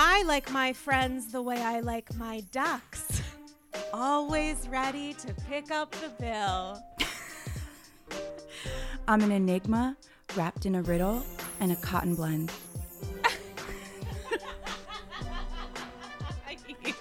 I like my friends the way I like my ducks. Always ready to pick up the bill. I'm an enigma wrapped in a riddle and a cotton blend.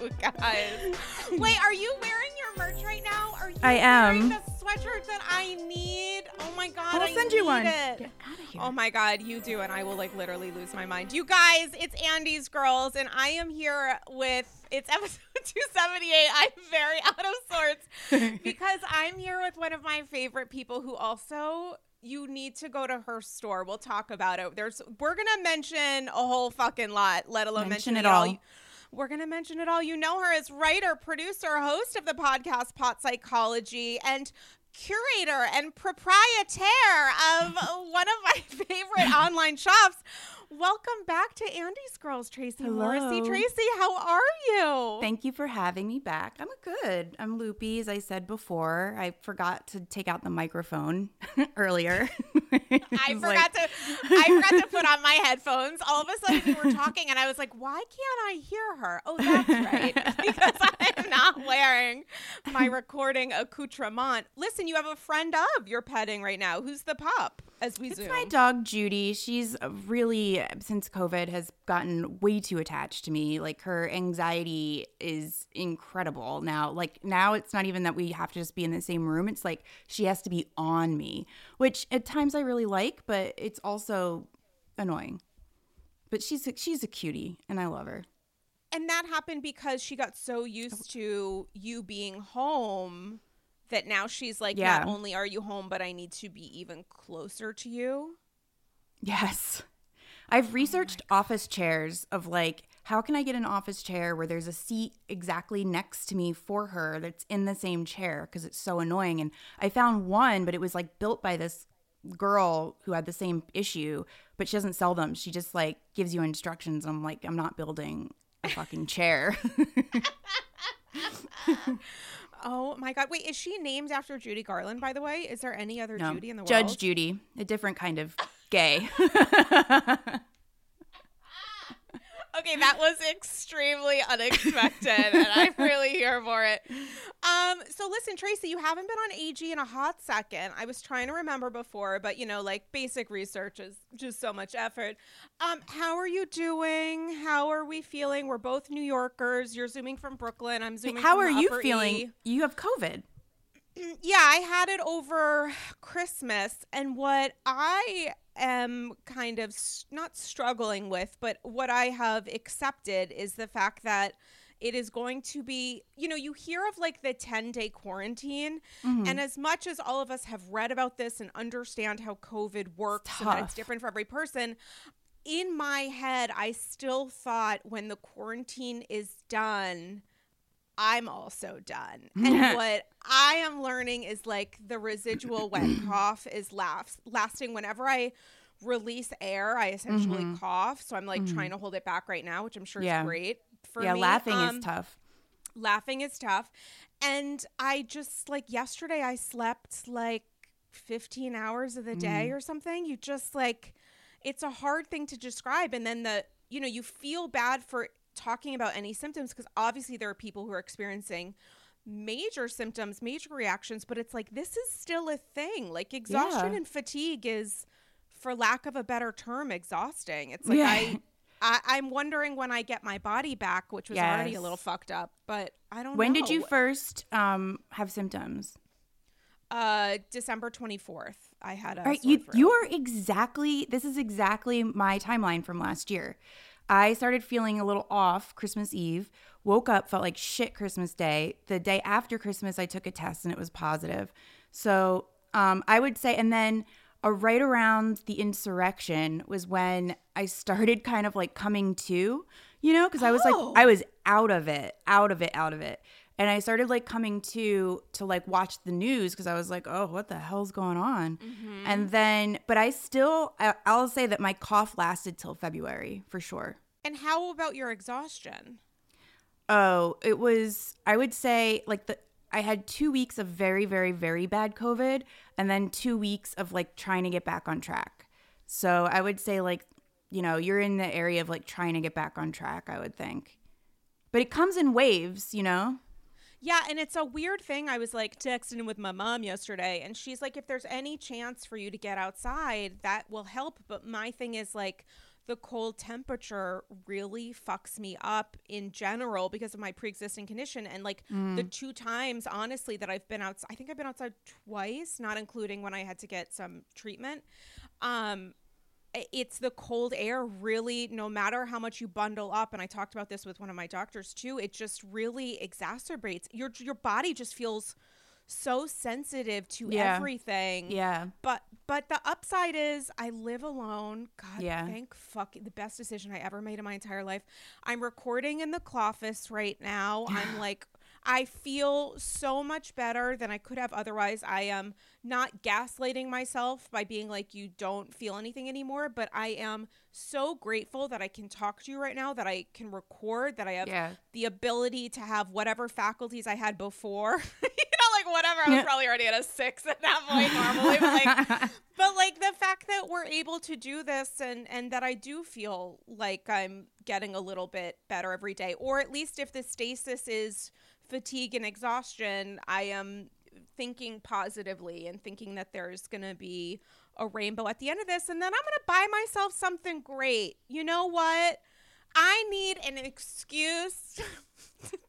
you guys. Wait, are you wearing your merch right now? Are you I am. wearing the sweatshirt that I need? Oh my god, I'll I send you need one. it. Get outta here. Oh my god, you do, and I will like literally lose my mind. You guys, it's Andy's Girls, and I am here with it's episode 278. I'm very out of sorts because I'm here with one of my favorite people who also you need to go to her store. We'll talk about it. There's we're gonna mention a whole fucking lot, let alone Mention mention, it all. You- We're going to mention it all. You know her as writer, producer, host of the podcast Pot Psychology, and curator and proprietor of one of my favorite online shops. Welcome back to Andy's Girls, Tracie Morrissey. Tracie, how are you? Thank you for having me back. I'm good. I'm loopy, as I said before. I forgot to take out the microphone earlier. I forgot to I forgot to put on my headphones. All of a sudden you were talking and I was like, why can't I hear her? Oh, that's right. because I'm not wearing my recording accoutrement. Listen, you have a friend of you're petting right now. Who's the pup? As we It's zoom. my dog Judy. She's really since COVID has gotten way too attached to me. Like her anxiety is incredible now. Like now it's not even that we have to just be in the same room. It's like she has to be on me, which at times I really like, but it's also annoying. But she's a, she's a cutie and I love her. And that happened because she got so used to you being home that now she's like, Yeah. not only are you home, but I need to be even closer to you. Yes. I've oh researched office chairs of like how can I get an office chair where there's a seat exactly next to me for her that's in the same chair because it's so annoying and I found one but it was like built by this girl who had the same issue but she doesn't sell them. She just like gives you instructions. I'm like I'm not building a fucking chair. Oh my God. Wait, is she named after Judy Garland, by the way? Is there any other no. Judy in the world? Judge Judy, a different kind of gay. Okay, that was extremely unexpected, and I'm really here for it. Um, so listen, Tracie, you haven't been on AG in a hot second. I was trying to remember before, but you know, like basic research is just so much effort. Um, how are you doing? How are we feeling? We're both New Yorkers. You're zooming from Brooklyn. I'm zooming. From How are you feeling? E. You have COVID. yeah, I had it over Christmas. And what I am kind of s- not struggling with, but what I have accepted is the fact that it is going to be, you know, you hear of like the 10 day quarantine. Mm-hmm. And as much as all of us have read about this and understand how COVID works and that it's different for every person, in my head, I still thought when the quarantine is done, I'm also done. And what I am learning is like the residual wet cough is last, lasting whenever I release air, I essentially cough. So I'm like trying to hold it back right now, which I'm sure Mm-hmm. Yeah. is great for yeah, me. laughing Um, is tough. laughing is tough. And I just like yesterday I slept like 15 hours of the Mm. day or something. You just like it's a hard thing to describe and then the you know, you feel bad for talking about any symptoms because obviously there are people who are experiencing major symptoms, major reactions, but it's like this is still a thing. Like exhaustion Yeah. and fatigue is for lack of a better term exhausting. It's like Yeah. I I, I'm wondering when I get my body back, which was already a little fucked up, but I don't know. When know. did you first um, have symptoms? Uh, December 24th. I had a. Right, you you are exactly. This is exactly my timeline from last year. I started feeling a little off Christmas Eve. Woke up, felt like shit Christmas Day. The day after Christmas, I took a test and it was positive. So um, I would say, and then uh, right around the insurrection was when I started kind of like coming to, you know, because I was Oh. like, I was out of it, out of it, out of it. And I started like coming to to like watch the news because I was like, oh, what the hell's going on? Mm-hmm. And then, but I still, I, I'll say that my cough lasted till February for sure. And how about your exhaustion? Oh, it was, I would say like the, I had two weeks of very, very, very bad COVID and then two weeks of like trying to get back on track. So I would say like, you know, you're in the area of like trying to get back on track, I would think. But it comes in waves, you know? Yeah, and it's a weird thing. I was like texting with my mom yesterday, and she's like, if there's any chance for you to get outside, that will help. But my thing is like, the cold temperature really fucks me up in general because of my pre-existing condition and like the two times honestly that I've been outside I think I've been outside twice not including when I had to get some treatment um it's the cold air really no matter how much you bundle up and i talked about this with one of my doctors too it just really exacerbates your your body just feels so sensitive to Yeah. everything Yeah. but but the upside is i live alone god Yeah. thank fuck the best decision i ever made in my entire life i'm recording in the cloffice right now i'm like i feel so much better than i could have otherwise. I am not gaslighting myself by being like you don't feel anything anymore but i am so grateful that i can talk to you right now that i can record that i have Yeah. the ability to have whatever faculties i had before. You know like whatever. I was probably already at a six at that point normally but like but like the fact that we're able to do this and and that I do feel like I'm getting a little bit better every day or at least if the stasis is fatigue and exhaustion I am thinking positively and thinking that there's going to be a rainbow at the end of this and then I'm going to buy myself something great. You know what? I need an excuse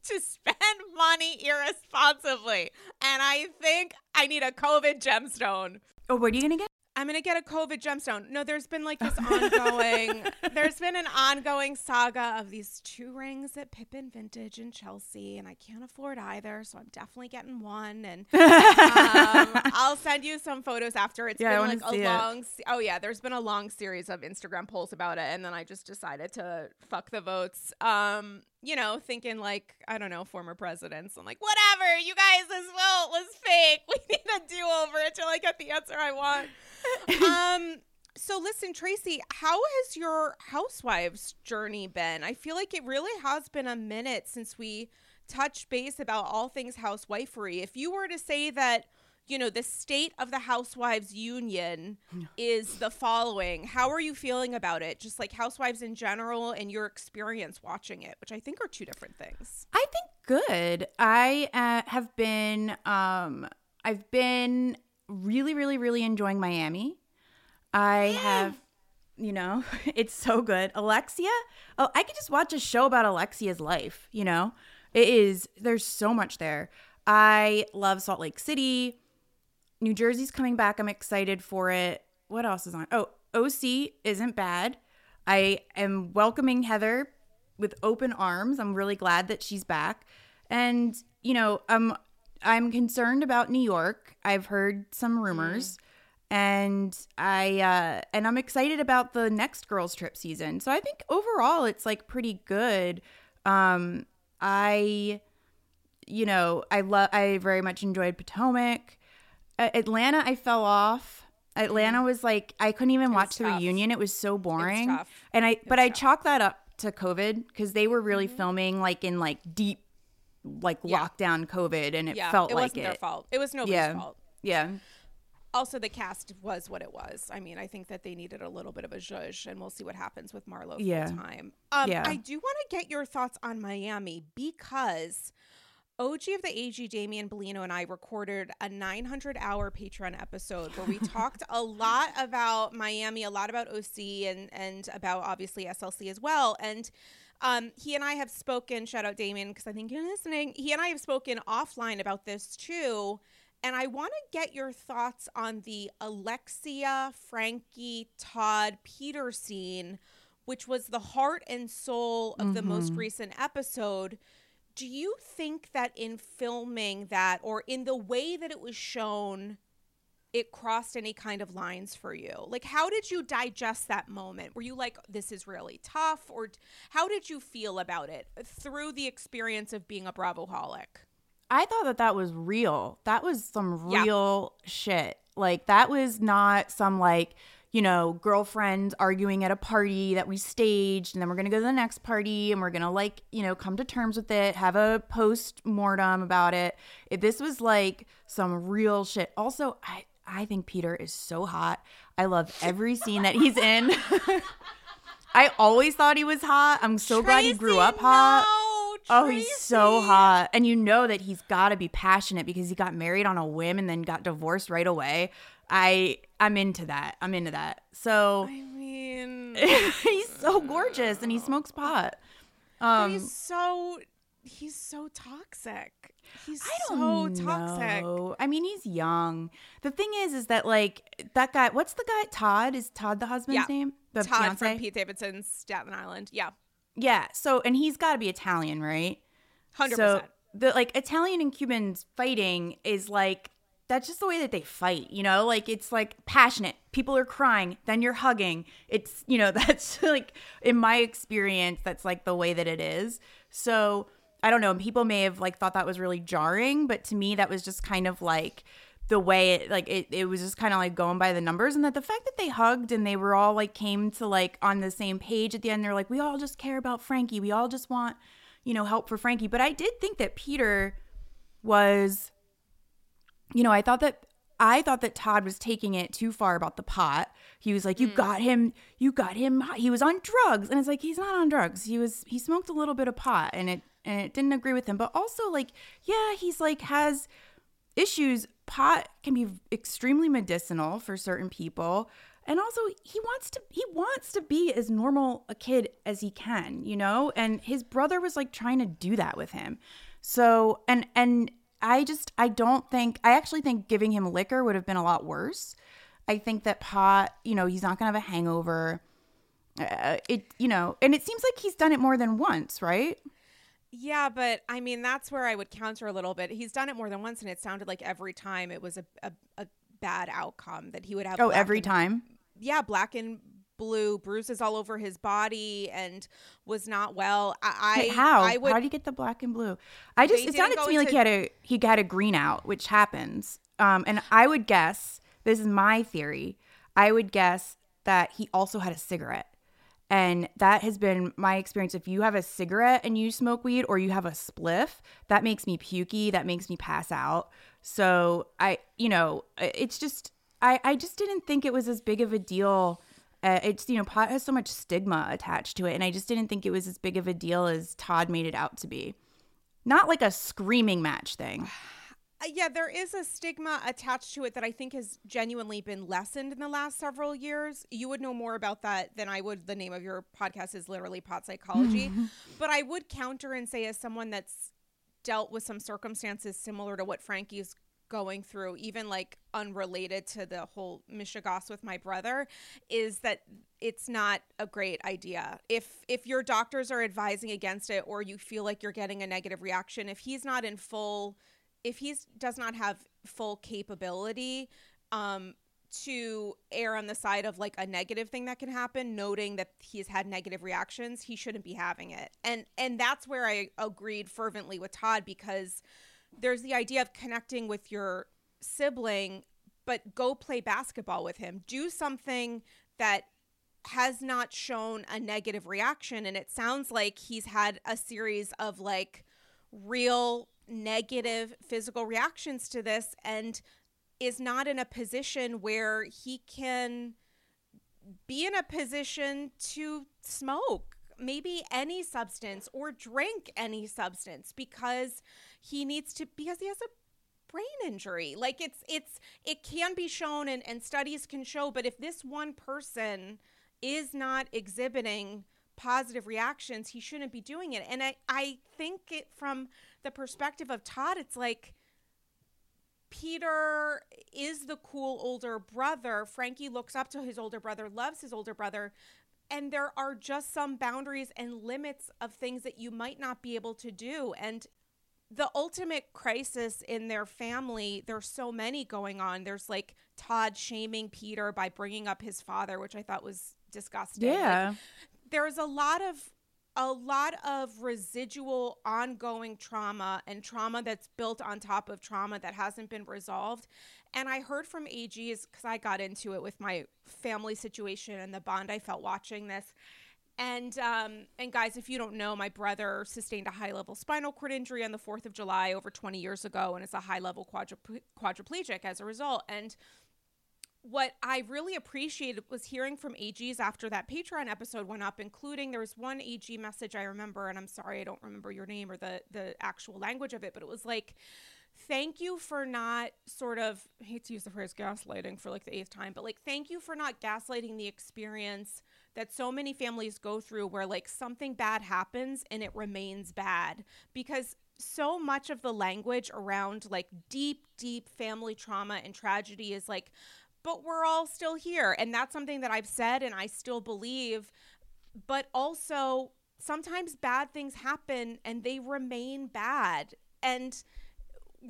to spend money irresponsibly. And I think I need a COVID gemstone. oh, what are you going to get? I'm gonna get a COVID gemstone. No, there's been like this ongoing. there's been an ongoing saga of these two rings at Pippin Vintage in Chelsea, and I can't afford either, so I'm definitely getting one. And um, I'll send you some photos after. It's Yeah, been like a long. se- Oh yeah, there's been a long series of Instagram polls about it, and then I just decided to fuck the votes. Um, you know, thinking like I don't know, former presidents. I'm like, whatever, you guys, this vote was fake. We need a do over until I get the answer I want. um. So listen, Tracie, how has your housewives journey been? I feel like it really has been a minute since we touched base about all things housewifery. If you were to say that, you know, the state of the housewives union is the following, how are you feeling about it? Just like housewives in general and your experience watching it, which I think are two different things. I think good. I uh, have been um I've been really really really enjoying Miami. I have you know, it's so good. Alexia, oh, I could just watch a show about Alexia's life, you know. It is there's so much there. I love Salt Lake City. New Jersey's coming back. I'm excited for it. What else is on? Oh, OC isn't bad. I am welcoming Heather with open arms. I'm really glad that she's back. And, you know, I'm I'm concerned about New York. I've heard some rumors. Mm. And I uh and I'm excited about the next girls trip season. So I think overall it's like pretty good. Um I you know, I love I very much enjoyed Potomac. Atlanta I fell off. Atlanta mm-hmm. was like I couldn't even watch the tough. reunion. It was so boring. Was and I but I chalk that up to COVID because they were really mm-hmm. filming like in like deep like yeah. lockdown COVID and it yeah, felt it like wasn't it. their fault. It was nobody's yeah. fault. Yeah. Also, the cast was what it was. I mean, I think that they needed a little bit of a zhuzh, and we'll see what happens with Marlo yeah. full time. Um, yeah. I do want to get your thoughts on Miami because OG of the AG, Damian Bellino, and I recorded a 900 hour Patreon episode where we talked a lot about Miami, a lot about OC, and and about obviously SLC as well. And um, he and I have spoken. Shout out Damian because I think you're listening. He and I have spoken offline about this too. And I want to get your thoughts on the Alexia, Frankie, Todd, Peter scene, which was the heart and soul of mm-hmm. the most mm-hmm. recent episode do you think that in filming that or in the way that it was shown it crossed any kind of lines for you? Like how did you digest that moment? Were you like this is really tough or how did you feel about it through the experience of being a bravo holic i thought that that was real. That was some real yeah. shit. Like that was not some like you know, girlfriends arguing at a party that we staged, and then we're gonna go to the next party and we're gonna like, you know, come to terms with it, have a post mortem about it. If this was like some real shit. Also, I I think Peter is so hot. I love every scene that he's in. I always thought he was hot. I'm so Tracie, glad he grew up hot. No, oh, he's so hot. And you know that he's got to be passionate because he got married on a whim and then got divorced right away. I I'm into that. I'm into that. So I mean, he's so gorgeous and he smokes pot. Um, he's so he's so toxic. He's I don't so toxic. Know. I mean, he's young. The thing is, is that like that guy. What's the guy? Todd is Todd the husband's yeah. name? The Todd fiance? from Pete Davidson's Staten Island. Yeah. Yeah. So, and he's got to be Italian, right? Hundred so, percent. The like Italian and Cubans fighting is like that's just the way that they fight, you know? Like it's like passionate. People are crying, then you're hugging. It's, you know, that's like in my experience, that's like the way that it is. So, I don't know, people may have like thought that was really jarring, but to me that was just kind of like the way it like it, it was just kind of like going by the numbers and that the fact that they hugged and they were all like came to like on the same page at the end they're like we all just care about Frankie. We all just want, you know, help for Frankie. But I did think that Peter was you know, I thought that I thought that Todd was taking it too far about the pot. He was like, "You mm. got him, you got him. He was on drugs," and it's like he's not on drugs. He was he smoked a little bit of pot, and it and it didn't agree with him. But also, like, yeah, he's like has issues. Pot can be extremely medicinal for certain people, and also he wants to he wants to be as normal a kid as he can, you know. And his brother was like trying to do that with him. So and and I just I don't think I actually think giving him liquor would have been a lot worse. I think that pot, you know, he's not gonna have a hangover. Uh, it, you know, and it seems like he's done it more than once, right? Yeah, but I mean that's where I would counter a little bit. He's done it more than once, and it sounded like every time it was a a, a bad outcome that he would have. Oh, every and, time. Yeah, black and blue, bruises all over his body, and was not well. I, how I would, how did he get the black and blue? I just it sounded to me like he had a he got a green out, which happens. Um, and I would guess this is my theory. I would guess that he also had a cigarette. And that has been my experience. If you have a cigarette and you smoke weed or you have a spliff, that makes me pukey. That makes me pass out. So I, you know, it's just, I, I just didn't think it was as big of a deal uh, it's you know pot has so much stigma attached to it and i just didn't think it was as big of a deal as todd made it out to be. Not like a screaming match thing. Uh, yeah there is a stigma attached to it that i think has genuinely been lessened in the last several years. You would know more about that than i would. The name of your podcast is literally pot psychology. But i would counter and say as someone that's dealt with some circumstances similar to what Frankie's going through, even like unrelated to the whole Mishegoss with my brother, is that it's not a great idea. If if your doctors are advising against it or you feel like you're getting a negative reaction, if he's not in full if he does not have full capability um to err on the side of like a negative thing that can happen noting that he's had negative reactions he shouldn't be having it and and that's where i agreed fervently with todd because there's the idea of connecting with your sibling but go play basketball with him. Do something that has not shown a negative reaction and it sounds like he's had a series of like real negative physical reactions to this and is not in a position where he can be in a position to smoke maybe any substance or drink any substance because he needs to because he has a brain injury like it's it's it can be shown and, and studies can show but if this one person is not exhibiting positive reactions he shouldn't be doing it and i i think it from the perspective of todd it's like Peter is the cool older brother. Frankie looks up to his older brother, loves his older brother. And there are just some boundaries and limits of things that you might not be able to do. And the ultimate crisis in their family, there's so many going on. There's like Todd shaming Peter by bringing up his father, which I thought was disgusting. Yeah. Like, there's a lot of a lot of residual ongoing trauma and trauma that's built on top of trauma that hasn't been resolved. And I heard from AGs because I got into it with my family situation and the bond I felt watching this. And um, and guys, if you don't know, my brother sustained a high level spinal cord injury on the Fourth of July over 20 years ago, and is a high level quadriplegic as a result. And what I really appreciated was hearing from AGs after that Patreon episode went up, including there was one AG message I remember, and I'm sorry I don't remember your name or the the actual language of it, but it was like, "Thank you for not sort of I hate to use the phrase gaslighting for like the eighth time, but like thank you for not gaslighting the experience that so many families go through, where like something bad happens and it remains bad because." so much of the language around like deep, deep family trauma and tragedy is like, but we're all still here. And that's something that I've said and I still believe. But also, sometimes bad things happen and they remain bad. And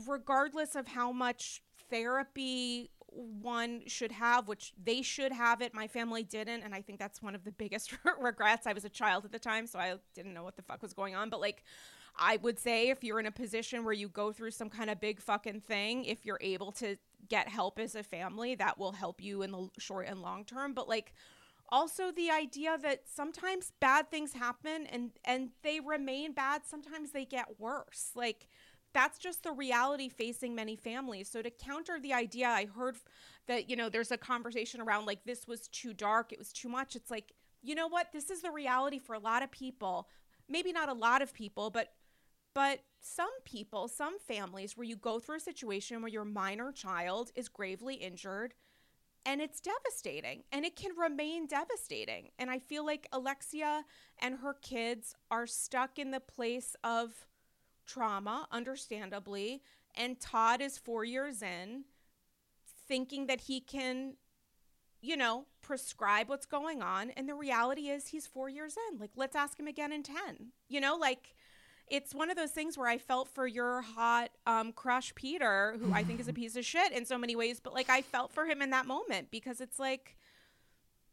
regardless of how much therapy one should have, which they should have it. My family didn't. And I think that's one of the biggest regrets. I was a child at the time, so I didn't know what the fuck was going on. But like, I would say if you're in a position where you go through some kind of big fucking thing, if you're able to get help as a family, that will help you in the short and long term. But like, also the idea that sometimes bad things happen and and they remain bad sometimes they get worse like that's just the reality facing many families. So to counter the idea, I heard that you know there's a conversation around like this was too dark, it was too much. It's like you know what, this is the reality for a lot of people. Maybe not a lot of people, but but some people, some families where you go through a situation where your minor child is gravely injured and it's devastating and it can remain devastating. And I feel like Alexia and her kids are stuck in the place of trauma, understandably. And Todd is four years in, thinking that he can, you know, prescribe what's going on. And the reality is he's four years in. Like, let's ask him again in 10. You know, like, it's one of those things where I felt for your hot um, crush, Peter, who I think is a piece of shit in so many ways, but like I felt for him in that moment because it's like,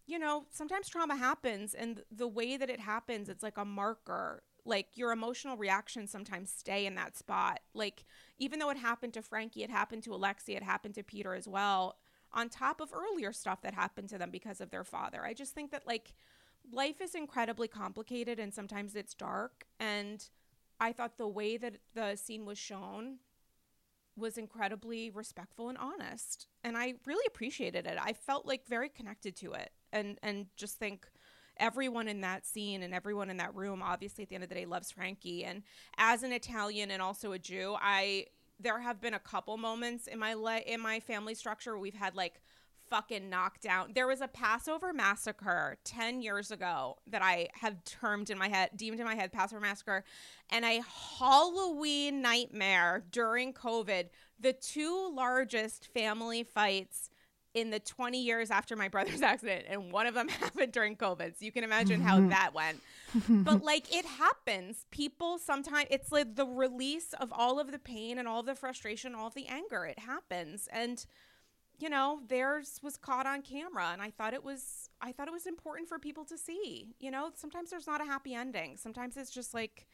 you know, sometimes trauma happens and the way that it happens, it's like a marker like your emotional reactions sometimes stay in that spot. Like even though it happened to Frankie, it happened to Alexi, it happened to Peter as well, on top of earlier stuff that happened to them because of their father. I just think that like life is incredibly complicated and sometimes it's dark and I thought the way that the scene was shown was incredibly respectful and honest and I really appreciated it. I felt like very connected to it and and just think everyone in that scene and everyone in that room obviously at the end of the day loves Frankie and as an Italian and also a Jew I there have been a couple moments in my le- in my family structure where we've had like fucking knockdown. There was a Passover massacre 10 years ago that I have termed in my head, deemed in my head Passover massacre, and a Halloween nightmare during COVID. The two largest family fights in the 20 years after my brother's accident and one of them happened during covid. So you can imagine how mm-hmm. that went. But like it happens. People sometimes it's like the release of all of the pain and all of the frustration all of the anger. It happens. And you know theirs was caught on camera and i thought it was i thought it was important for people to see. You know sometimes there's not a happy ending. Sometimes it's just like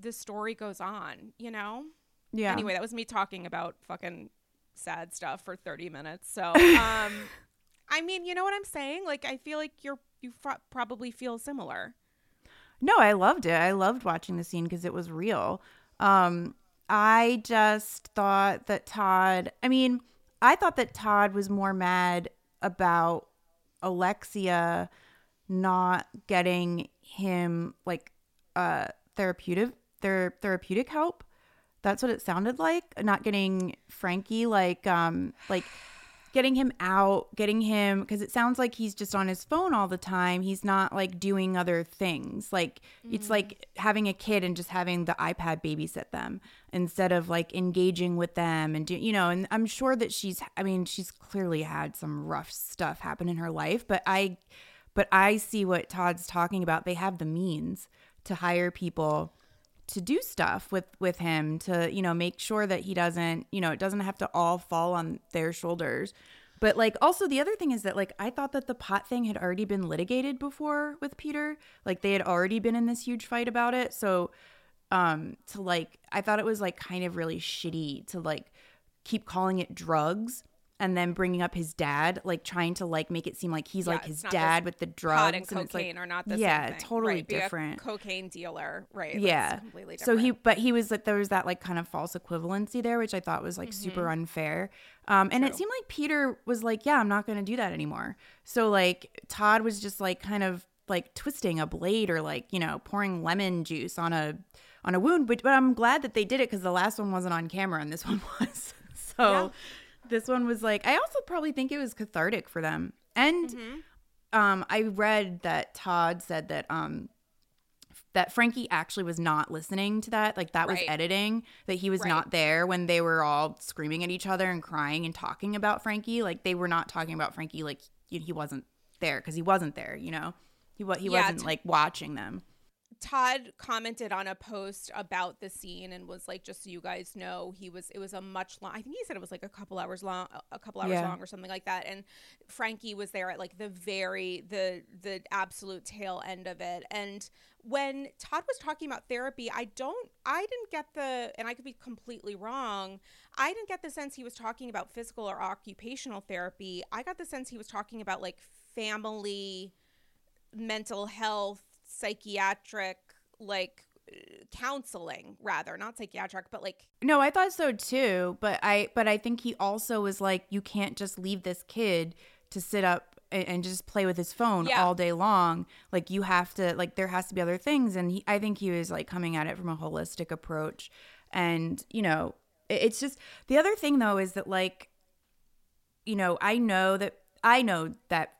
the story goes on you know? Yeah. anyway that was me talking about fucking sad stuff for 30 minutes so um i mean you know what i'm saying like i feel like you're you probably feel similar No, I loved it. I loved watching the scene because it was real. Um, I just thought that Todd, I mean, I thought that Todd was more mad about Alexia not getting him like uh therapeutic ther- therapeutic help. That's what it sounded like. Not getting Frankie like um like getting him out, getting him because it sounds like he's just on his phone all the time. He's not like doing other things. Like it's like having a kid and just having the iPad babysit them instead of like engaging with them and do you know, and I'm sure that she's I mean, she's clearly had some rough stuff happen in her life, but I but I see what Todd's talking about. They have the means to hire people to do stuff with with him to you know make sure that he doesn't you know it doesn't have to all fall on their shoulders. But like also the other thing is that like i thought that the pot thing had already been litigated before with peter. Like they had already been in this huge fight about it. So um to like i thought it was like kind of really shitty to like keep calling it drugs and then bringing up his dad like trying to like make it seem like he's Yeah, like his dad with the drugs and and it's like cocaine are not the yeah same thing. totally Right, different. cocaine dealer right yeah. That's completely so he but he was like there was that like kind of false equivalency there which i thought was like super unfair. Um and it Mm-hmm. Seemed like peter was like yeah i'm not going to do that anymore. So like todd was just like kind of like twisting a blade or like you know pouring lemon juice on a on a wound but, but i'm glad that they did it because the last one wasn't on camera and this one was. So Yeah. This one was like i also probably think it was cathartic for them and Mm-hmm. um i read that todd said that um that Frankie actually was not listening to that. Like that was Right. editing, that he was Right. not there when they were all screaming at each other and crying and talking about Frankie. Like they were not talking about Frankie like he, he wasn't there because he wasn't there, you know. He he Yeah, wasn't t- like watching them. Todd commented on a post about the scene and was like, just so you guys know, he was, it was a much long, I think he said it was like a couple hours long, a couple hours Yeah. long or something like that. And Frankie was there at like the very, the, the absolute tail end of it. And when Todd was talking about therapy, I don't, I didn't get the, and I could be completely wrong. I didn't get the sense he was talking about physical or occupational therapy. I got the sense he was talking about like family, mental health, psychiatric, like counseling rather, not psychiatric, but like No, I thought so too, but I but I think he also was like you can't just leave this kid to sit up and, and just play with his phone Yeah. all day long. Like you have to like there has to be other things and he I think he was like coming at it from a holistic approach. And, you know, it- it's just the other thing though is that like you know, I know that I know that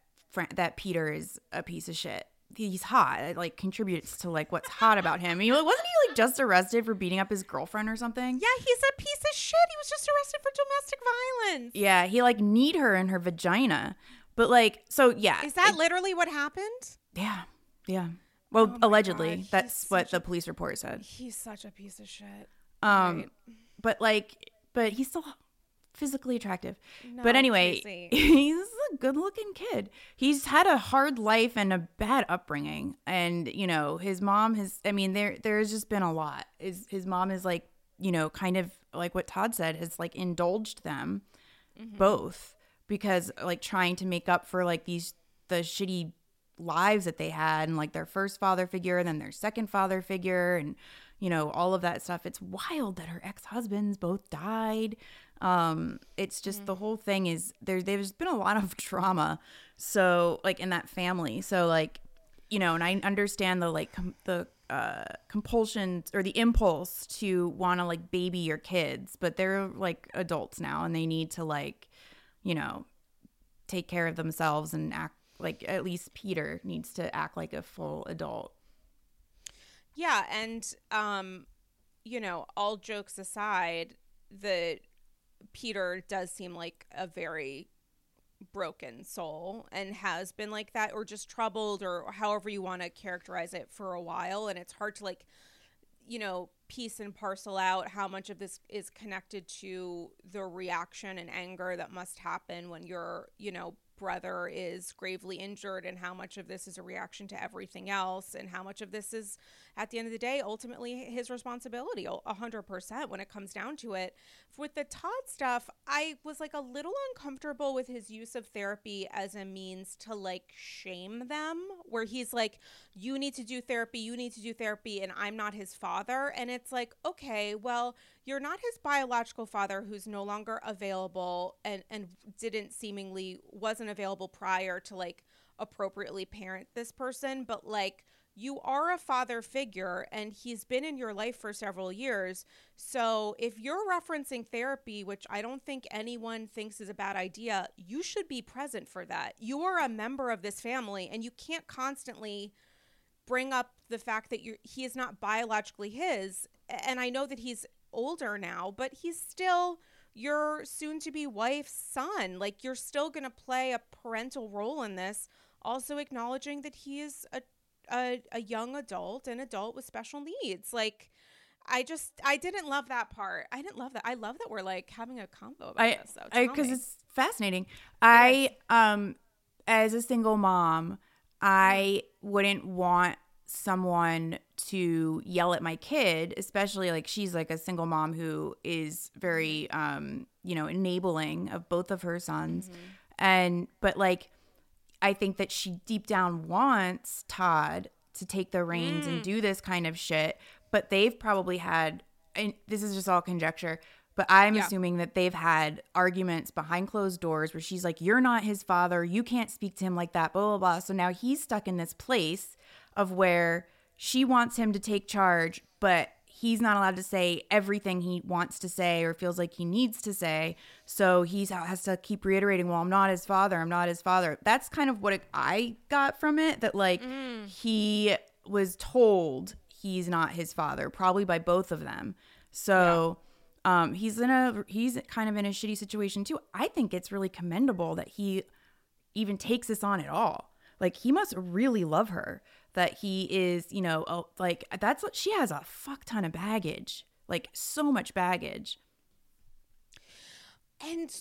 that Peter is a piece of shit. He's hot. It like contributes to like what's hot about him. He wasn't he like just arrested for beating up his girlfriend or something? yeah, he's a piece of shit. He was just arrested for domestic violence. Yeah, he like kneed her in her vagina. But like, so yeah, Is that it- literally what happened? yeah, yeah. Well, Oh allegedly, God, that's he's what the police report said. He's such a piece of shit. Um, Right. but like, but he's still physically attractive. No, but anyway, Tracie. he's a good-looking kid. He's had a hard life and a bad upbringing, and you know, his mom has. I mean, there there's just been a lot. His his mom is like, you know, kind of like what Todd said, has like indulged them Mm-hmm. both because like trying to make up for like these the shitty lives that they had and like their first father figure and then their second father figure and you know all of that stuff. It's wild that her ex-husbands both died. Um it's just the whole thing is there there's been a lot of trauma so like in that family. So like you know and i understand the like com- the uh compulsion or the impulse to want to like baby your kids but they're like adults now and they need to like you know take care of themselves and act like at least Peter needs to act like a full adult. Yeah, and um, you know, all jokes aside, the Peter does seem like a very broken soul and has been like that or just troubled or however you want to characterize it for a while and it's hard to like you know piece and parcel out how much of this is connected to the reaction and anger that must happen when you're you know brother is gravely injured and how much of this is a reaction to everything else and how much of this is at the end of the day ultimately his responsibility 100% when it comes down to it. With the todd stuff i was like a little uncomfortable with his use of therapy as a means to like shame them where he's like you need to do therapy you need to do therapy and i'm not his father. And it's like okay well you're not his biological father who's no longer available and and didn't seemingly wasn't available prior to like appropriately parent this person but like you are a father figure and he's been in your life for several years. So if you're referencing therapy, which I don't think anyone thinks is a bad idea, you should be present for that. You are a member of this family and you can't constantly bring up the fact that you he is not biologically his. And I know that he's older now, but he's still your soon to be wife's son. Like you're still going to play a parental role in this, also acknowledging that he is a a, a young adult, an adult with special needs. Like, I just I didn't love that part. I didn't love that. I love that we're like having a combo about I, this though. Because it's fascinating. I um as a single mom, I wouldn't want someone to yell at my kid, especially like she's like a single mom who is very um, you know, enabling of both of her sons. Mm-hmm. And but like I think that she deep down wants Todd to take the reins mm. and do this kind of shit, but they've probably had and this is just all conjecture, but I'm yeah. assuming that they've had arguments behind closed doors where she's like, You're not his father. You can't speak to him like that, blah, blah, blah. So now he's stuck in this place of where she wants him to take charge, but he's not allowed to say everything he wants to say or feels like he needs to say. So he has to keep reiterating, "Well, I'm not his father. I'm not his father." That's kind of what I got from it. That like mm. he was told he's not his father, probably by both of them. So. Yeah. Um, he's in a he's kind of in a shitty situation too. I think it's really commendable that he even takes this on at all. Like he must really love her that he is, you know, oh, like that's what she has a fuck ton of baggage, like so much baggage. And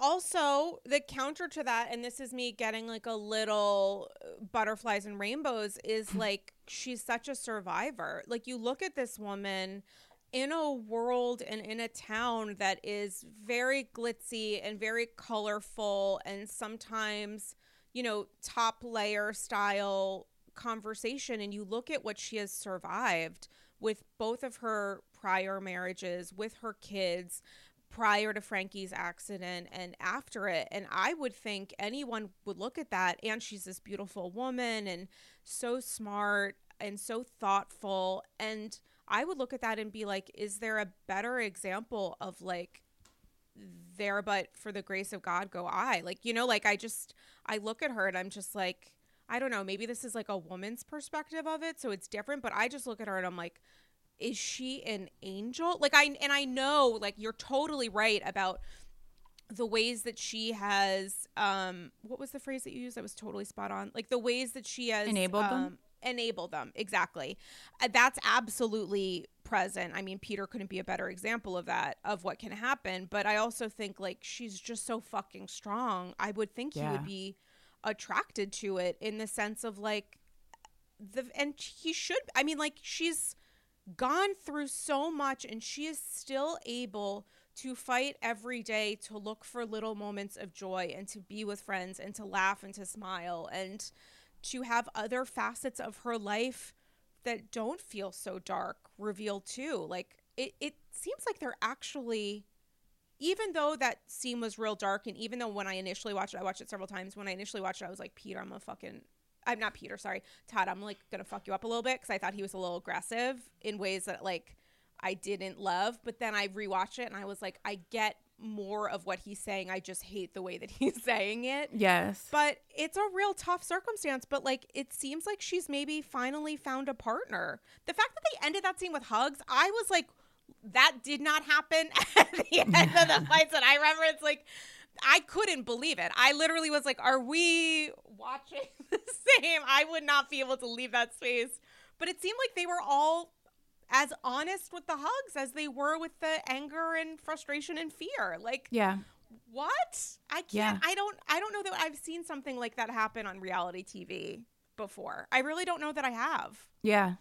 also the counter to that and this is me getting like a little uh, butterflies and rainbows is like she's such a survivor like you look at this woman in a world and in a town that is very glitzy and very colorful and sometimes you know top layer style conversation and you look at what she has survived with both of her prior marriages, with her kids, prior to Frankie's accident and after it. And I would think anyone would look at that. And she's this beautiful woman and so smart and so thoughtful. And I would look at that and be like, is there a better example of like, there, but for the grace of God go I? Like, you know, like I just, I look at her and I'm just like, I don't know, maybe this is like a woman's perspective of it, so it's different, but I just look at her and I'm like, is she an angel? Like I and I know like you're totally right about the ways that she has um what was the phrase that you used that was totally spot on? Like the ways that she has enabled um, them enable them exactly uh, that's absolutely present i mean peter couldn't be a better example of that of what can happen but i also think like she's just so fucking strong i would think yeah. he would be attracted to it in the sense of like the and he should I mean like she's gone through so much and she is still able to fight every day to look for little moments of joy and to be with friends and to laugh and to smile and to have other facets of her life that don't feel so dark revealed too. Like it, it seems like they're actually even though that scene was real dark, and even though when I initially watched it, I watched it several times. When I initially watched it, I was like, Peter, I'm a fucking. I'm not Peter, sorry, Todd. I'm like gonna fuck you up a little bit because I thought he was a little aggressive in ways that like I didn't love. But then I rewatched it and I was like, I get more of what he's saying. I just hate the way that he's saying it. Yes. But it's a real tough circumstance. But like, it seems like she's maybe finally found a partner. The fact that they ended that scene with hugs, I was like, that did not happen at the end of the fights. And I remember it's like, I couldn't believe it. I literally was like, are we watching the same? I would not be able to leave that space. But it seemed like they were all as honest with the hugs as they were with the anger and frustration and fear. Like, yeah. What? I can't. Yeah. I don't. I don't know that I've seen something like that happen on reality TV before. I really don't know that I have. Yeah.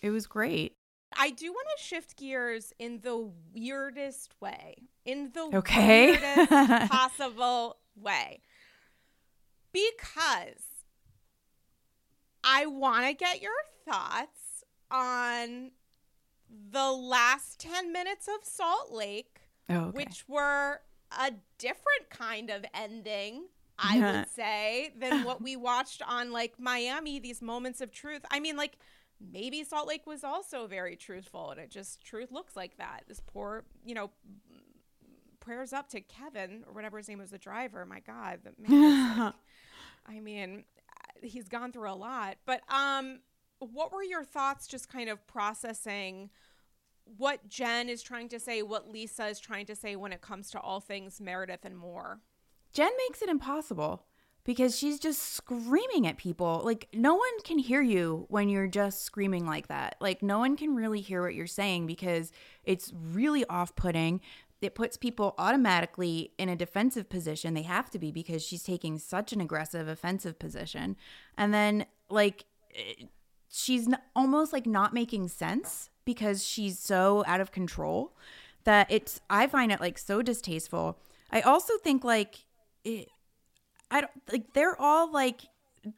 It was great. I do want to shift gears in the weirdest way, in the Okay. weirdest possible way, because I want to get your thoughts on the last 10 minutes of Salt Lake, Oh, okay. which were a different kind of ending. I would say than what we watched on like Miami, these moments of truth. I mean, like maybe Salt Lake was also very truthful and it just truth looks like that. This poor, you know, prayers up to Kevin or whatever his name was, the driver. My God, the man. like- I mean, he's gone through a lot. But um, what were your thoughts? Just kind of processing what Jen is trying to say, what Lisa is trying to say when it comes to all things Meredith and more. Jen makes it impossible because she's just screaming at people. Like, no one can hear you when you're just screaming like that. Like, no one can really hear what you're saying because it's really off putting. It puts people automatically in a defensive position. They have to be because she's taking such an aggressive, offensive position. And then, like, eh, she's almost like not making sense because she's so out of control that it's, I find it like so distasteful. I also think like, it, I don't like they're all like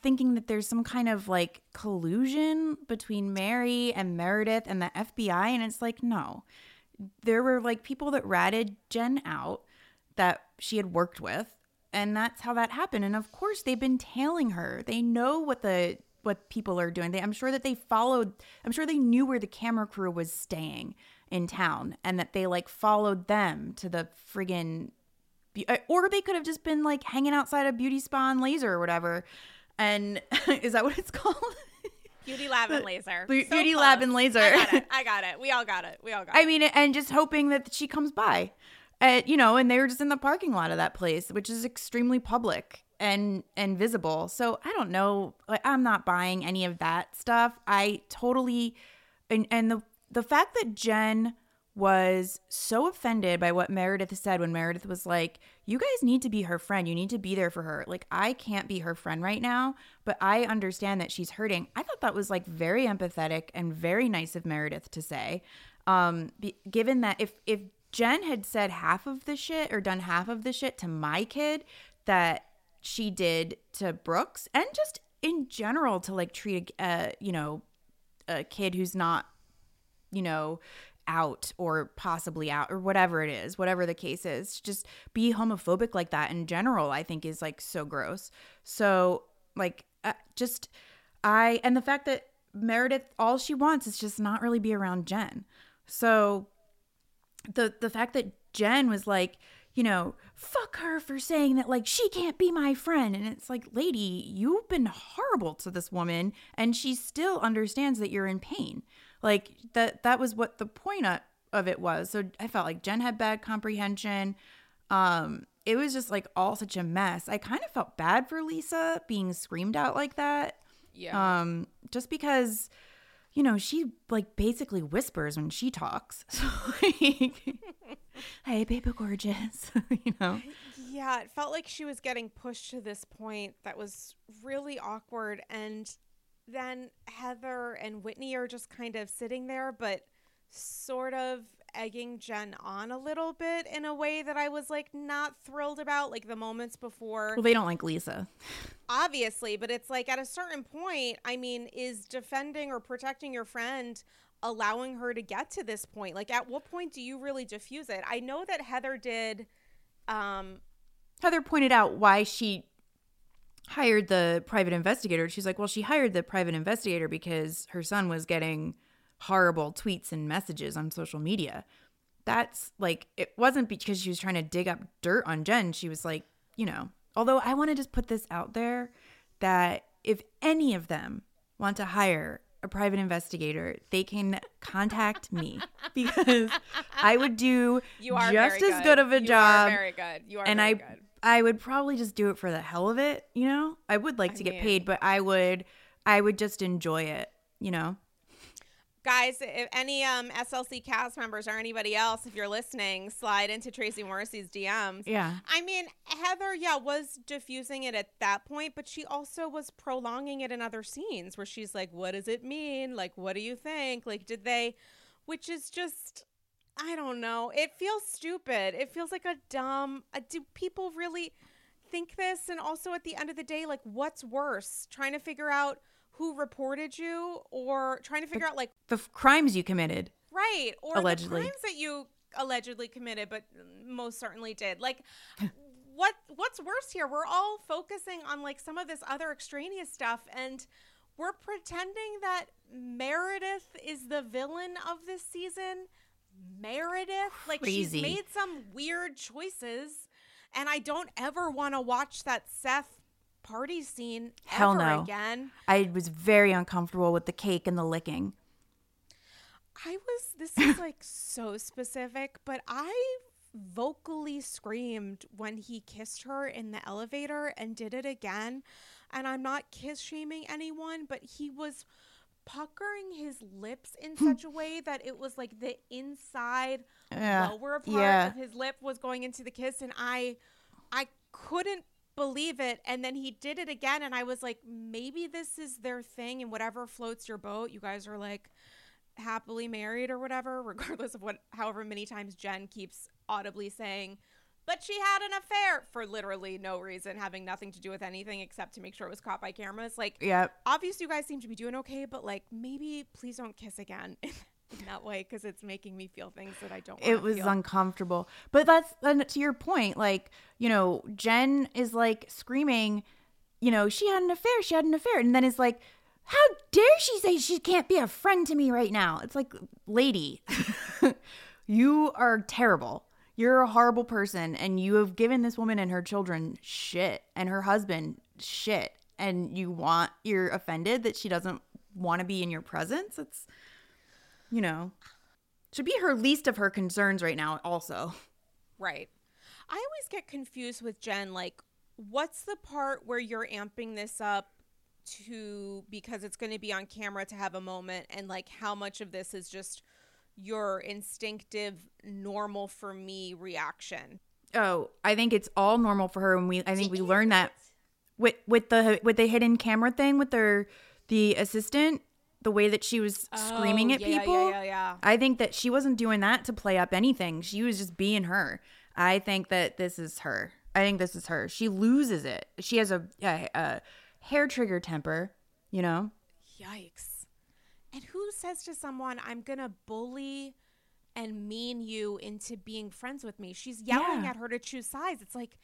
thinking that there's some kind of like collusion between Mary and Meredith and the FBI and it's like no. There were like people that ratted Jen out that she had worked with and that's how that happened and of course they've been tailing her. They know what the what people are doing. They, I'm sure that they followed I'm sure they knew where the camera crew was staying in town and that they like followed them to the friggin' or they could have just been like hanging outside a beauty spa and laser or whatever. And is that what it's called? Beauty Lab and Laser. So Beauty Lab and Laser. I got it. I got it. We all got it. We all got I it. I mean, and just hoping that she comes by. Uh, you know, and they were just in the parking lot of that place, which is extremely public and and visible. So I don't know. Like, I'm not buying any of that stuff. I totally and and the the fact that Jen was so offended by what Meredith said when Meredith was like, "You guys need to be her friend. You need to be there for her." Like, I can't be her friend right now, but I understand that she's hurting. I thought that was like very empathetic and very nice of Meredith to say. Um, be, given that if if Jen had said half of the shit or done half of the shit to my kid that she did to Brooks and just in general to like treat a uh, you know a kid who's not you know out or possibly out or whatever it is whatever the case is just be homophobic like that in general i think is like so gross. So like uh, just i and the fact that meredith all she wants is just not really be around jen. So the the fact that jen was like you know fuck her for saying that like she can't be my friend. And it's like lady you've been horrible to this woman and she still understands that you're in pain like that that was what the point of, it was. So i felt like jen had bad comprehension. Um it was just like all such a mess. I kind of felt bad for lisa being screamed out like that. Yeah. um just because you know she like basically whispers when she talks. So like hey baby gorgeous you know? Yeah, it felt like she was getting pushed to this point that was really awkward. And then Heather and Whitney are just kind of sitting there, but sort of egging Jen on a little bit in a way that I was like not thrilled about, like the moments before. well they don't like lisa Obviously, but it's like at a certain point, I mean, is defending or protecting your friend allowing her to get to this point? Like, at what point do you really diffuse it? I know that Heather did. Um, heather pointed out why she hired the private investigator she's like well she hired the private investigator because her son was getting horrible tweets and messages on social media that's like it wasn't because she was trying to dig up dirt on Jen. She was like, you know, although I want to just put this out there that if any of them want to hire a private investigator, they can contact me because I would do You are just as good. good of a You are job. very good. You are and very I good. I would probably just do it for the hell of it, you know? I would like I to get paid, but I would I would just enjoy it, you know? Guys, if any um, SLC cast members or anybody else, if you're listening, slide into Tracie Morrissey's DMs. Yeah. I mean, Heather, yeah, was diffusing it at that point, but she also was prolonging it in other scenes where she's like, what does it mean? Like, what do you think? Like, did they, which is just, I don't know. It feels stupid. It feels like a dumb, uh, do people really think this? And also at the end of the day, like, what's worse? Trying to figure out who reported you or trying to figure out, like, The f- crimes you committed. Right. Or Allegedly. the crimes that you allegedly committed, but most certainly did. Like what what's worse here? We're all focusing on like some of this other extraneous stuff and we're pretending that Meredith is the villain of this season. Meredith, like Crazy. she's made some weird choices, and I don't ever want to watch that Seth party scene Hell ever no. again. I was very uncomfortable with the cake and the licking. I was, this is like so specific, but I vocally screamed when he kissed her in the elevator and did it again. And I'm not kiss shaming anyone, but he was puckering his lips in hmm. such a way that it was like the inside Yeah. lower part Yeah. of his lip was going into the kiss and I I couldn't believe it and then he did it again and I was like maybe this is their thing and whatever floats your boat you guys are like happily married or whatever regardless of what however many times Jen keeps audibly saying but she had an affair for literally no reason having nothing to do with anything except to make sure it was caught by cameras like Yep. obviously you guys seem to be doing okay but like maybe please don't kiss again in that way because it's making me feel things that I don't it was feel. uncomfortable. But that's and to your point, like, you know, Jen is like screaming, you know, she had an affair, she had an affair. And then it's like, how dare she say she can't be a friend to me right now? It's like, lady, you are terrible. You're a horrible person and you have given this woman and her children shit and her husband shit. And you want, you're offended that she doesn't want to be in your presence. It's, you know, should be her least of her concerns right now, also. Right. I always get confused with Jen. Like, what's the part where you're amping this up to because it's going to be on camera to have a moment, and like how much of this is just your instinctive, normal for me reaction? Oh, I think it's all normal for her and we I think we learned that with with the with the hidden camera thing with their the assistant, the way that she was oh, screaming Oh, at yeah, yeah, people. yeah, yeah. I think that she wasn't doing that to play up anything. She was just being her. I think that this is her. I think this is her. She loses it. She has a, a, a hair trigger temper, you know? Yikes. And who says to someone, I'm going to bully and mean you into being friends with me? She's yelling Yeah. at her to choose sides. It's like,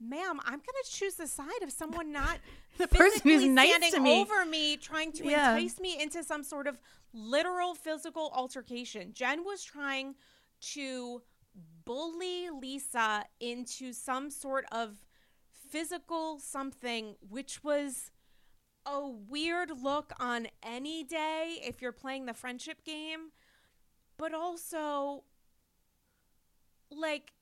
ma'am, I'm going to choose the side of someone not The person who's nice standing to me. over me, trying to Yeah. entice me into some sort of literal physical altercation. Jen was trying to bully Lisa into some sort of physical something, which was a weird look on any day if you're playing the friendship game, but also like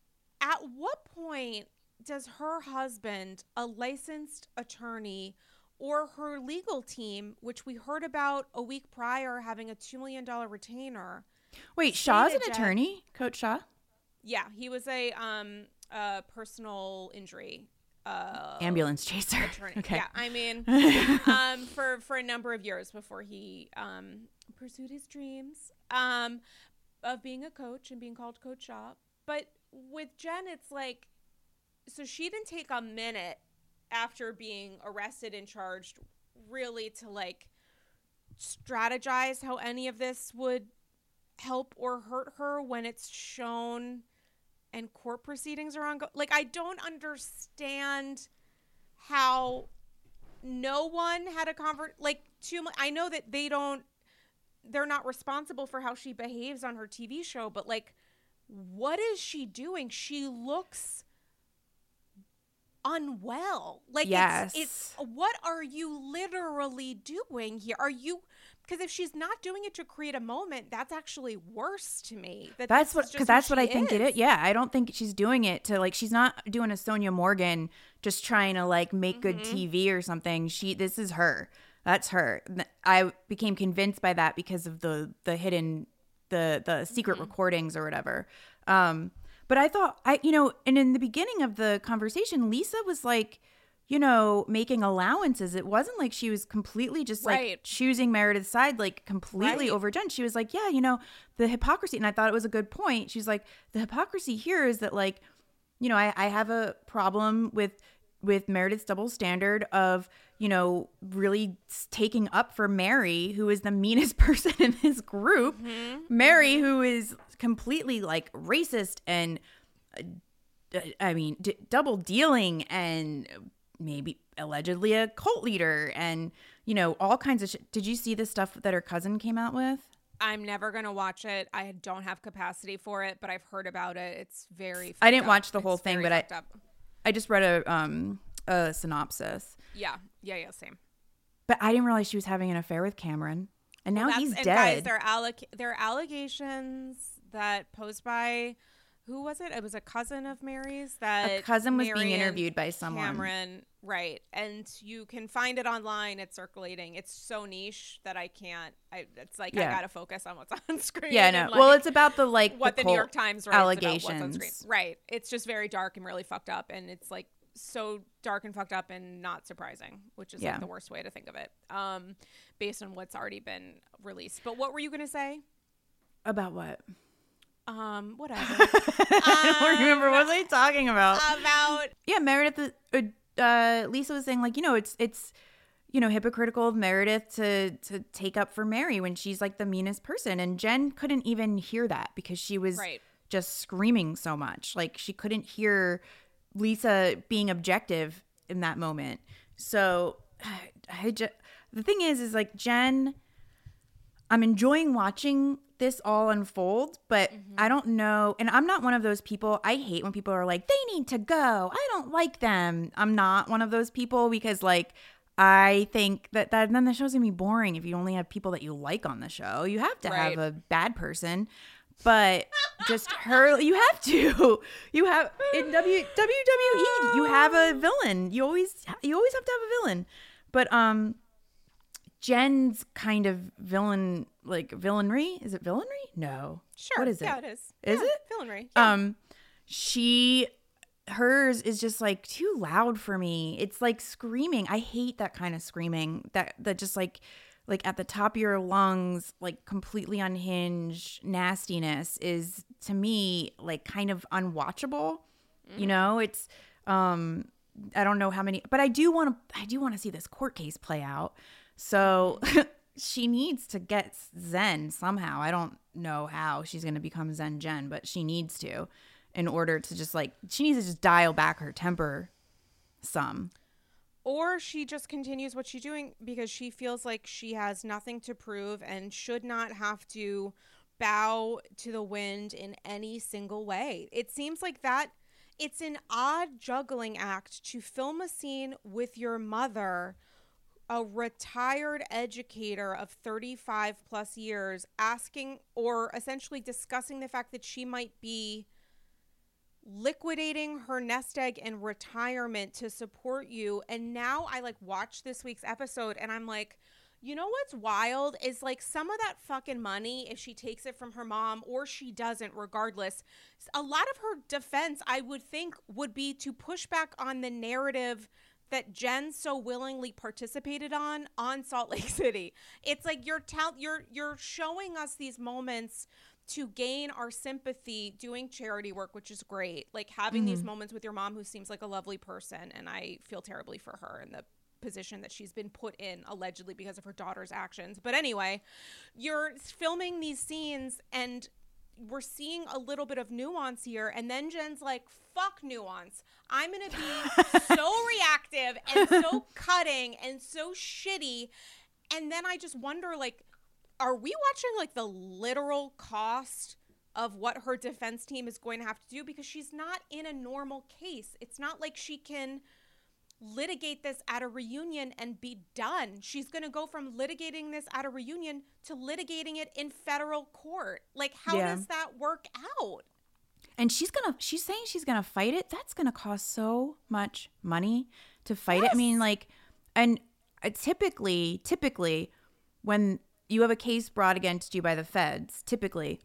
at what point does her husband, a licensed attorney, or her legal team, which we heard about a week prior having a $2 million retainer? Wait, Shah's an attorney? Coach Shah? Yeah, he was a um a personal injury uh Ambulance chaser. attorney. Okay. Yeah, I mean, um, for for a number of years before he um pursued his dreams um of being a coach and being called Coach Shah. But with Jen, it's like, so she didn't take a minute after being arrested and charged, really to like strategize how any of this would help or hurt her when it's shown and court proceedings are ongoing. Like, I don't understand how no one had a convert like too much. I know that they don't, they're not responsible for how she behaves on her TV show, but like, what is she doing? She looks unwell. Like Yes. it's, it's what are you literally doing here? Are you because if she's not doing it to create a moment, that's actually worse to me. That That's what is because that's what I think it is. is. Yeah, I don't think she's doing it to like she's not doing a Sonja Morgan just trying to like make good Mm-hmm. TV or something. She this is her. That's her. I became convinced by that because of the the hidden the the secret Mm-hmm. recordings or whatever. Um but I thought I you know, and in the beginning of the conversation Lisa was like you know, making allowances. It wasn't like she was completely just like Right. choosing Meredith's side, like completely Right. over Jen. She was like, yeah, you know, the hypocrisy. And I thought it was a good point. She's like, the hypocrisy here is that like, you know, I, I have a problem with with Meredith's double standard of, you know, really taking up for Mary, who is the meanest person in this group. Mary, who is completely like racist and uh, I mean, d- double dealing and maybe allegedly a cult leader and, you know, all kinds of shit. Did you see the stuff that her cousin came out with? I'm never gonna watch it. I don't have capacity for it, but I've heard about it. It's very. I didn't fucked watch the whole It's thing, but I- up. I just read a um a synopsis, yeah, yeah, yeah, same. but I didn't realize she was having an affair with Cameron, and now Well, he's and dead. Guys, there are alleg- there are allegations that posed by who was it? It was a cousin of Mary's that a cousin was Mary being interviewed by someone. Cameron, right? And you can find it online. It's circulating. It's so niche that I can't. I it's like I gotta focus on what's on screen. Yeah, no. and, well, it's about the like what the, New York Times writes allegations. about what's on screen. Right. It's just very dark and really fucked up, and it's like so dark and fucked up and not surprising, which is Yeah. like the worst way to think of it, um, based on what's already been released. But what were you gonna say? About what? Um, whatever. I don't remember what was I talking about. about yeah, Meredith. Uh, uh, Lisa was saying like, you know, it's it's you know hypocritical of Meredith to to take up for Mary when she's like the meanest person, and Jen couldn't even hear that because she was Right. just screaming so much, like she couldn't hear Lisa being objective in that moment. So I just the thing is, is like Jen. I'm enjoying watching this all unfold, but I don't know. And I'm not one of those people. I hate when people are like, they need to go. I don't like them. I'm not one of those people because, like, I think that, that then the show's gonna be boring if you only have people that you like on the show. You have to have a bad person, but just her. You have to. You have in W WWE. You have a villain. You always you always have to have a villain. But um, Jen's kind of villain, like villainry. Is it villainry? No. sure. What is it? Yeah, it is. Is Yeah, it? villainry? Um, she, hers is just like too loud for me. It's like screaming. I hate that kind of screaming. That that just like, like at the top of your lungs, like completely unhinged nastiness is to me like kind of unwatchable. You know, it's um, I don't know how many, but I do want to. I do want to see this court case play out. So she needs to get Zen somehow. I don't know how she's going to become Zen Jen, but she needs to in order to just like, she needs to just dial back her temper some. or she just continues what she's doing because she feels like she has nothing to prove and should not have to bow to the wind in any single way. It seems like that it's an odd juggling act to film a scene with your mother, a retired educator of 35 plus years, asking or essentially discussing the fact that she might be liquidating her nest egg in retirement to support you. And now i like watch this week's episode and i'm like you know what's wild is like some of that fucking money if she takes it from her mom or she doesn't regardless a lot of her defense i would think would be to push back on the narrative that Jen so willingly participated on on Salt Lake City. It's like you're tell you're you're showing us these moments to gain our sympathy doing charity work, which is great. Like having these mm-hmm. moments with your mom who seems like a lovely person and I feel terribly for her and the position that she's been put in allegedly because of her daughter's actions. But anyway, you're filming these scenes and we're seeing a little bit of nuance here and then Jen's like fuck nuance. I'm going to be so reactive and so cutting and so shitty and then I just wonder like are we watching like the literal cost of what her defense team is going to have to do because she's not in a normal case. It's not like she can litigate this at a reunion and be done. She's going to go from litigating this at a reunion to litigating it in federal court. Like how Yeah. does that work out? And she's gonna she's saying she's gonna fight it. That's gonna cost so much money to fight it. I mean, like and uh, typically typically when you have a case brought against you by the feds, typically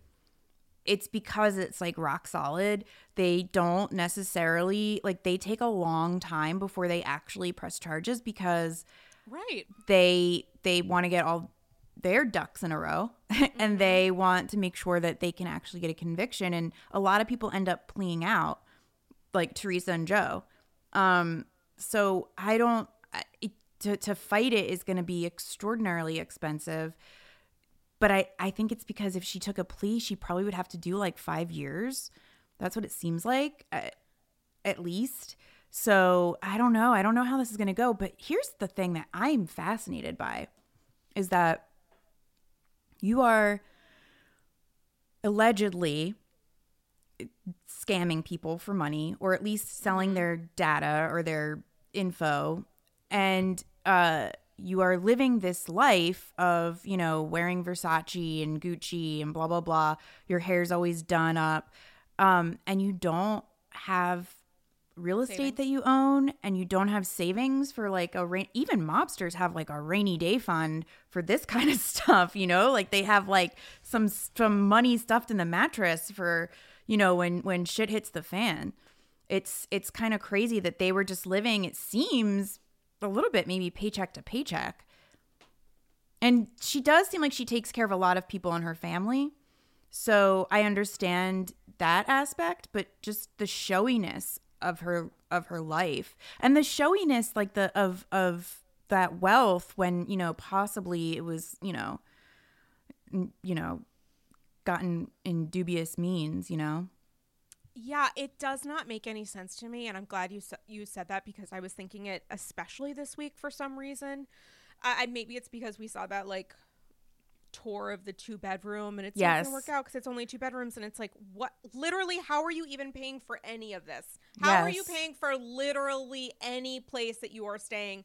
it's because it's like rock solid. They don't necessarily like they take a long time before they actually press charges because Right. they they want to get all their ducks in a row and they want to make sure that they can actually get a conviction and a lot of people end up pleading out like Teresa and Joe um so I don't it, to to fight it is going to be extraordinarily expensive but I I think it's because if she took a plea she probably would have to do like 5 years that's what it seems like uh, at least so I don't know. I don't know how this is going to go. But here's the thing that I'm fascinated by is that you are allegedly scamming people for money or at least selling their data or their info and uh you are living this life of you know wearing Versace and Gucci and blah blah blah. Your hair's always done up. Um and you don't have real estate Savings. that you own and you don't have savings for like a rain even mobsters have like a rainy day fund for this kind of stuff you know? Like they have like some some money stuffed in the mattress for you know when when shit hits the fan. It's it's kind of crazy that they were just living it seems a little bit maybe paycheck to paycheck and she does seem like she takes care of a lot of people in her family so I understand that aspect, but just the showiness of her of her life and the showiness like the of of that wealth when, you know, possibly it was, you know, you know, gotten in dubious means, you know. Yeah, it does not make any sense to me, and I'm glad you you said that because I was thinking it, especially this week for some reason. I I- maybe it's because we saw that like tour of the two bedroom, and it's not gonna work out because it's only two bedrooms, and it's like what? Literally, how are you even paying for any of this? How are you paying for literally any place that you are staying?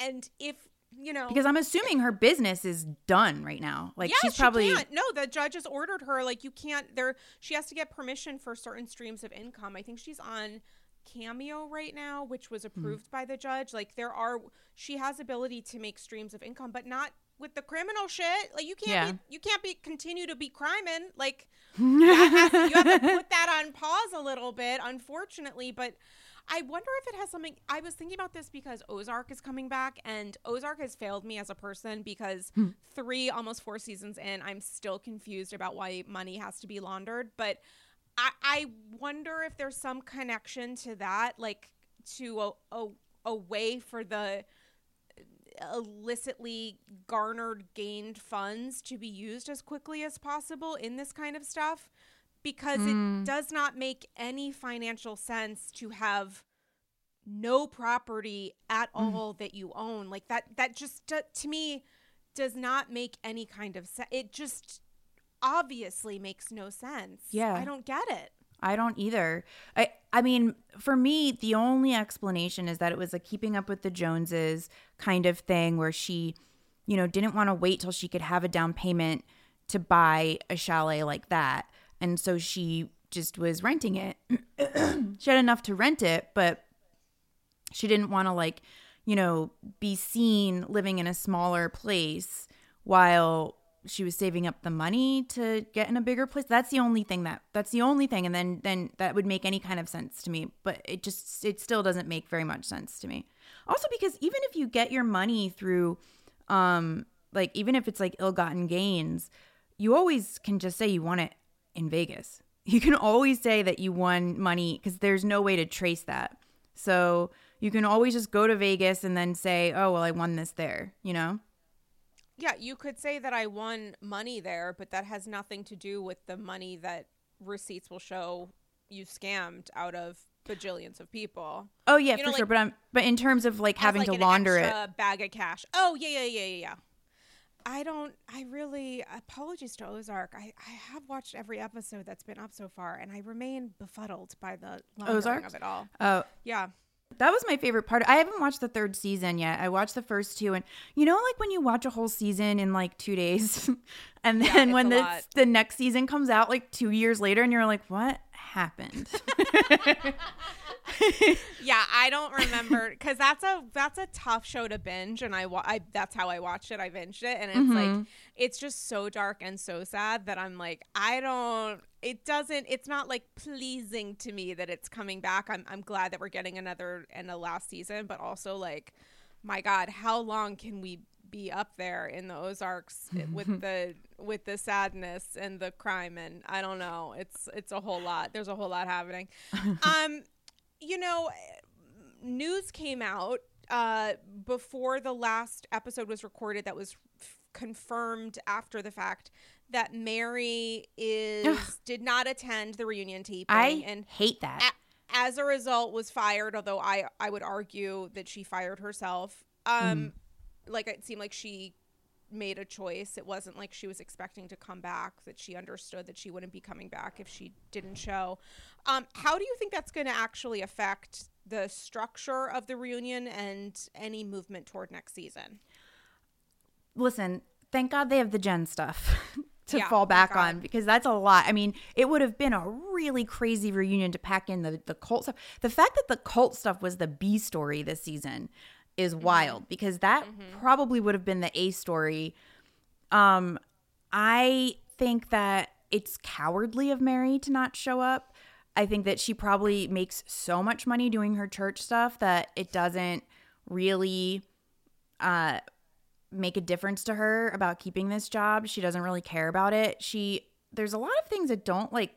And if you know, Because I'm assuming her business is done right now. Like yeah, she's she probably can't. No, the judge has ordered her. Like you can't. There, she has to get permission for certain streams of income. I think she's on Cameo right now, which was Hmm. approved by the judge. Like there are, she has ability to make streams of income, but not with the criminal shit. Like you can't. Yeah. Be, you can't be continue to be criming. Like has you have to put that on pause a little bit, unfortunately. But I wonder if it has something. I was thinking about this because Ozark is coming back, and Ozark has failed me as a person because hmm. three, almost four seasons in, I'm still confused about why money has to be laundered. But I, I wonder if there's some connection to that, like to a, a, a way for the illicitly garnered gained funds to be used as quickly as possible in this kind of stuff because it mm. does not make any financial sense to have no property at mm-hmm. all that you own like that that just to me does not make any kind of sense it just obviously makes no sense Yeah. i don't get it I don't either. I I mean, for me, the only explanation is that it was a keeping up with the Joneses kind of thing where she, you know, didn't want to wait till she could have a down payment to buy a chalet like that. And so she just was renting it. she had enough to rent it, but she didn't want to like, you know, be seen living in a smaller place while she was saving up the money to get in a bigger place. That's the only thing that that's the only thing and then then that would make any kind of sense to me, but it just it still doesn't make very much sense to me. Also because even if you get your money through um like even if it's like ill-gotten gains, you always can just say you want it in Vegas. You can always say that you won money because there's no way to trace that. So you can always just go to Vegas and then say, oh, well, I won this there, you know? Yeah, you could say that I won money there, but that has nothing to do with the money that receipts will show you scammed out of bajillions of people. Oh, yeah, You for know, sure. but I'm, but in terms of like having like, to launder it. bag of cash. Oh yeah, yeah, yeah, yeah, yeah. I don't. I really apologies to Ozark. I, I have watched every episode that's been up so far, and I remain befuddled by the Ozarks? of it all. Oh, Yeah, That was my favorite part. I haven't watched the third season yet. I watched the first two, and you know, like when you watch a whole season in like two days, and then it's when the lot. the next season comes out like two years later, and you're like, what happened? yeah. I don't remember because that's a that's a tough show to binge, and I, wa- I that's how I watched it. I binged it, and it's like mm-hmm. it's just so dark and so sad that I'm like, I don't. It doesn't. It's not like pleasing to me that it's coming back. I'm I'm glad that we're getting another and a last season, but also like, my God, how long can we be up there in the Ozarks with the with the sadness and the crime and I don't know. It's it's a whole lot. There's a whole lot happening. um, you know, news came out uh, before the last episode was recorded that was f- confirmed after the fact that Mary is Ugh. did not attend the reunion taping I and hate that. a- as a result was fired although i i would argue that she fired herself um like it seemed like she made a choice it wasn't like she was expecting to come back that she understood that she wouldn't be coming back if she didn't show um how do you think that's going to actually affect the structure of the reunion and any movement toward next season Listen, thank God they have the Jen stuff. To Yeah, fall back on because that's a lot. I mean, it would have been a really crazy reunion to pack in the the cult stuff. The fact that the cult stuff was the B story this season is Mm-hmm. wild because that probably would have been the A story. Um, I think that it's cowardly of Mary to not show up. I think that she probably makes so much money doing her church stuff that it doesn't really uh make a difference to her about keeping this job. She doesn't really care about it. She there's a lot of things that don't like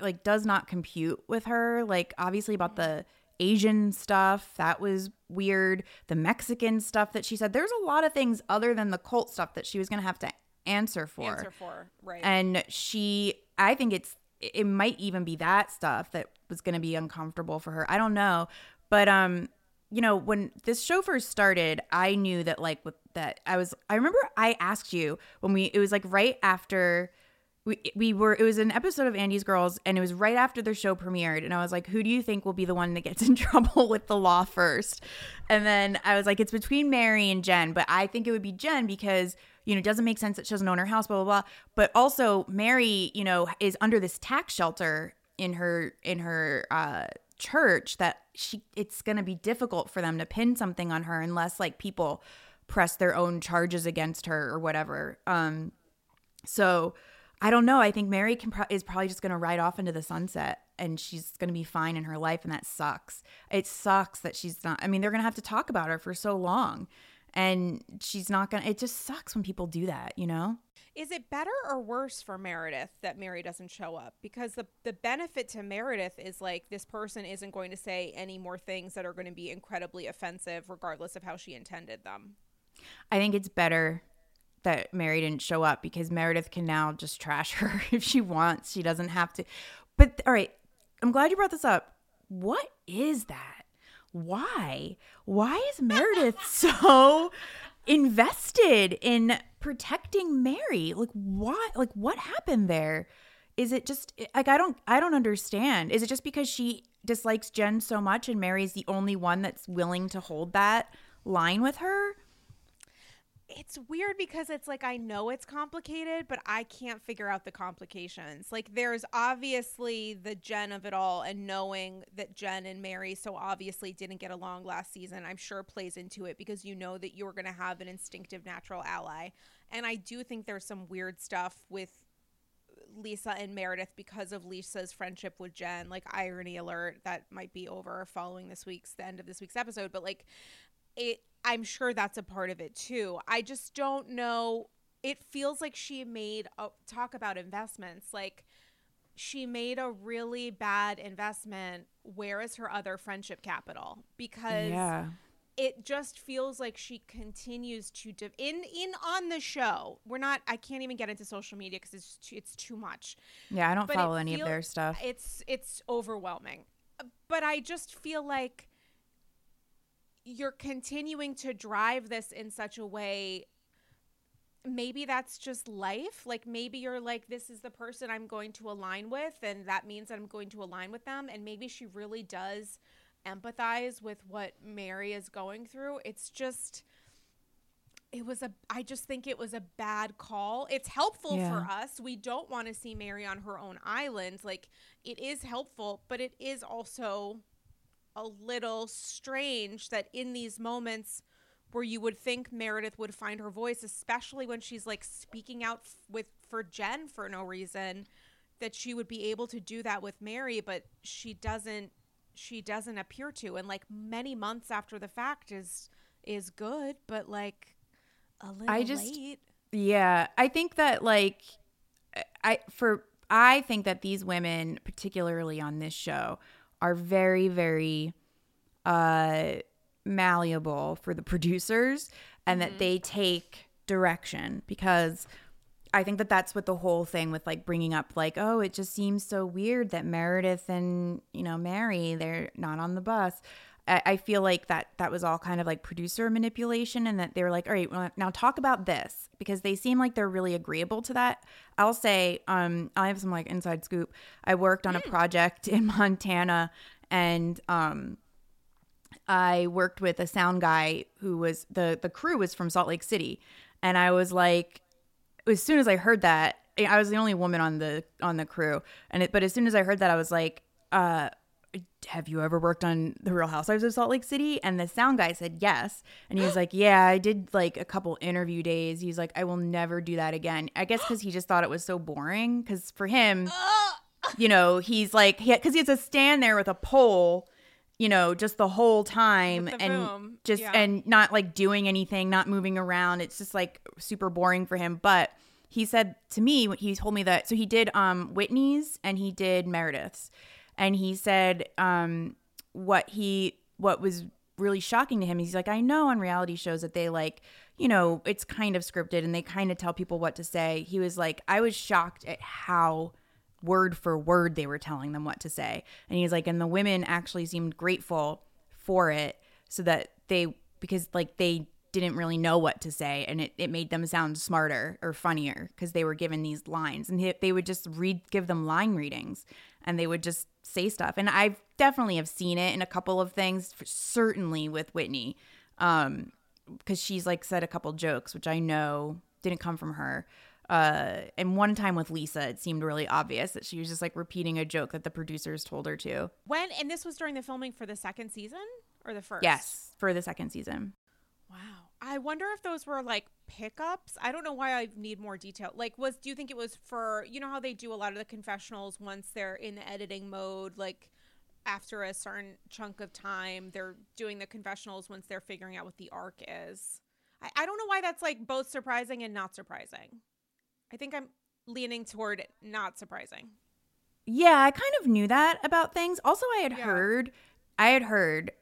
like does not compute with her. Like obviously about the Asian stuff, that was weird. The Mexican stuff that she said. There's a lot of things other than the cult stuff that she was going to have to answer for. answer for right And she, I think it's, it might even be that stuff that was going to be uncomfortable for her. I don't know. But, um, you know, when this show first started, I knew that, like, with that, I was, I remember I asked you when we, it was like right after we, we were, it was an episode of Andy's Girls, and it was right after their show premiered. And I was like, who do you think will be the one that gets in trouble with the law first? And then I was like, it's between Mary and Jen, but I think it would be Jen because you know, it doesn't make sense that she doesn't own her house, blah blah blah. But also, Mary, you know, is under this tax shelter in her in her uh, church that she it's going to be difficult for them to pin something on her unless like people press their own charges against her or whatever. Um, so I don't know. I think Mary can pro- is probably just going to ride off into the sunset and she's going to be fine in her life and that sucks. It sucks that she's not I mean, they're going to have to talk about her for so long. And she's not going to it just sucks when people do that, you know? Is it better or worse for Meredith that Mary doesn't show up? Because the the benefit to Meredith is like this person isn't going to say any more things that are going to be incredibly offensive regardless of how she intended them. I think it's better that Mary didn't show up because Meredith can now just trash her if she wants. She doesn't have to. But all right, I'm glad you brought this up. What is that? Why? Why is Meredith so invested in protecting Mary? Like what? Like what happened there? Is it just like I don't I don't understand. Is it just because she dislikes Jen so much and Mary's the only one that's willing to hold that line with her? It's weird because it's like I know it's complicated, but I can't figure out the complications. Like there's obviously the Jen of it all and knowing that Jen and Mary so obviously didn't get along last season, I'm sure plays into it because you know that you're going to have an instinctive natural ally. And I do think there's some weird stuff with Lisa and Meredith because of Lisa's friendship with Jen. Like irony alert, that might be over following this week's the end of this week's episode, but like it I'm sure that's a part of it too. I just don't know. It feels like she made a talk about investments. Like she made a really bad investment. Where is her other friendship capital? Because it just feels like she continues to div- in in on the show. We're not. I can't even get into social media because it's too, it's too much. Yeah, I don't But follow any of their stuff. It's it's overwhelming. But I just feel like you're continuing to drive this in such a way maybe that's just life. Like maybe you're like, this is the person I'm going to align with, and that means that I'm going to align with them. And maybe she really does empathize with what Mary is going through. It's just it was a I just think it was a bad call. It's helpful Yeah. for us. We don't want to see Mary on her own island. Like it is helpful, but it is also a little strange that in these moments where you would think Meredith would find her voice, especially when she's like speaking out f- with for Jen for no reason, that she would be able to do that with Mary, but she doesn't she doesn't appear to and like many months after the fact is is good, but like a little just- late. Yeah, I think that like I for I think that these women, particularly on this show, are very very uh malleable for the producers and that they take direction because I think that that's what the whole thing with like bringing up like oh it just seems so weird that Meredith and you know Mary they're not on the bus. I, I feel like that that was all kind of like producer manipulation and that they were like all right well, now talk about this because they seem like they're really agreeable to that. I'll say um I have some like inside scoop. I worked on a project in Montana and um I worked with a sound guy who was the the crew was from Salt Lake City, and I was like, as soon as I heard that, I was the only woman on the on the crew, and it, but as soon as I heard that, I was like, uh, have you ever worked on the Real Housewives of Salt Lake City? And the sound guy said yes, and he was like, yeah, I did like a couple interview days. He's like, I will never do that again. I guess because he just thought it was so boring. Because for him, you know, he's like, because he, has to stand there with a pole, you know, just the whole time the and just yeah. and not like doing anything, not moving around. It's just like super boring for him. But he said to me, he told me that so he did um Whitney's and he did Meredith's, and he said um what he what was really shocking to him. He's like, I know on reality shows that they like, you know, it's kind of scripted and they kind of tell people what to say. He was like, I was shocked at how word for word they were telling them what to say. And he's like, and the women actually seemed grateful for it so that they, because like they didn't really know what to say and it, it made them sound smarter or funnier because they were given these lines and he, they would just read, give them line readings and they would just say stuff. And I definitely have seen it in a couple of things, certainly with Whitney. Um, because she's like said a couple jokes, which I know didn't come from her. Uh, and one time with Lisa, it seemed really obvious that she was just like repeating a joke that the producers told her to. When and this was during the filming for the second season or the first? Yes, for the second season. Wow. I wonder if those were like pickups. I don't know why I need more detail. Like was do you think it was for you know how they do a lot of the confessionals once they're in the editing mode like after a certain chunk of time they're doing the confessionals once they're figuring out what the arc is. I, I don't know why that's like both surprising and not surprising. I think I'm leaning toward not surprising. Yeah, I kind of knew that about things. Also, I had Yeah. heard, I had heard,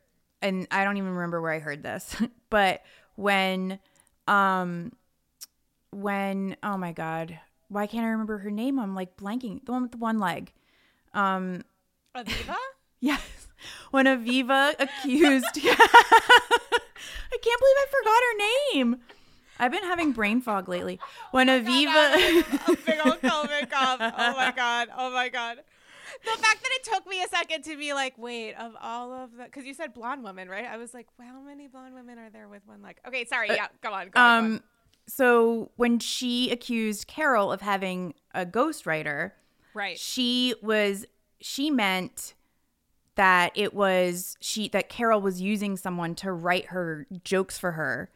and I don't even remember where I heard this, but when, um, when, oh my God, why can't I remember her name? I'm like blanking. The one with the one leg. Um, Aviva? Yes. When Aviva accused I can't believe I forgot her name. I've been having brain fog lately. When a Aviva big old COVID cough. Oh my god. Oh my god. The fact that it took me a second to be like, wait, of all of the, because you said blonde women, right? I was like, well, how many blonde women are there with one leg? Okay, sorry. Yeah, go on. Go on, go on. um so when she accused Carol of having a ghostwriter, Right. she was she meant that it was she that Carol was using someone to write her jokes for her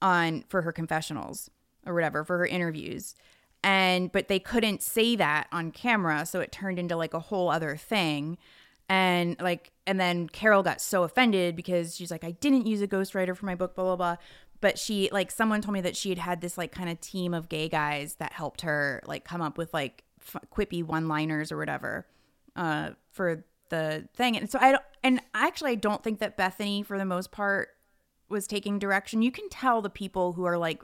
on for her confessionals or whatever for her interviews and but they couldn't say that on camera so it turned into like a whole other thing. And like and then Carol got so offended because she's like I didn't use a ghostwriter for my book blah blah blah. But she like someone told me that she had had this like kind of team of gay guys that helped her like come up with like f- quippy one liners or whatever uh for the thing. And so I don't and actually I don't think that Bethany for the most part was taking direction. You can tell the people who are like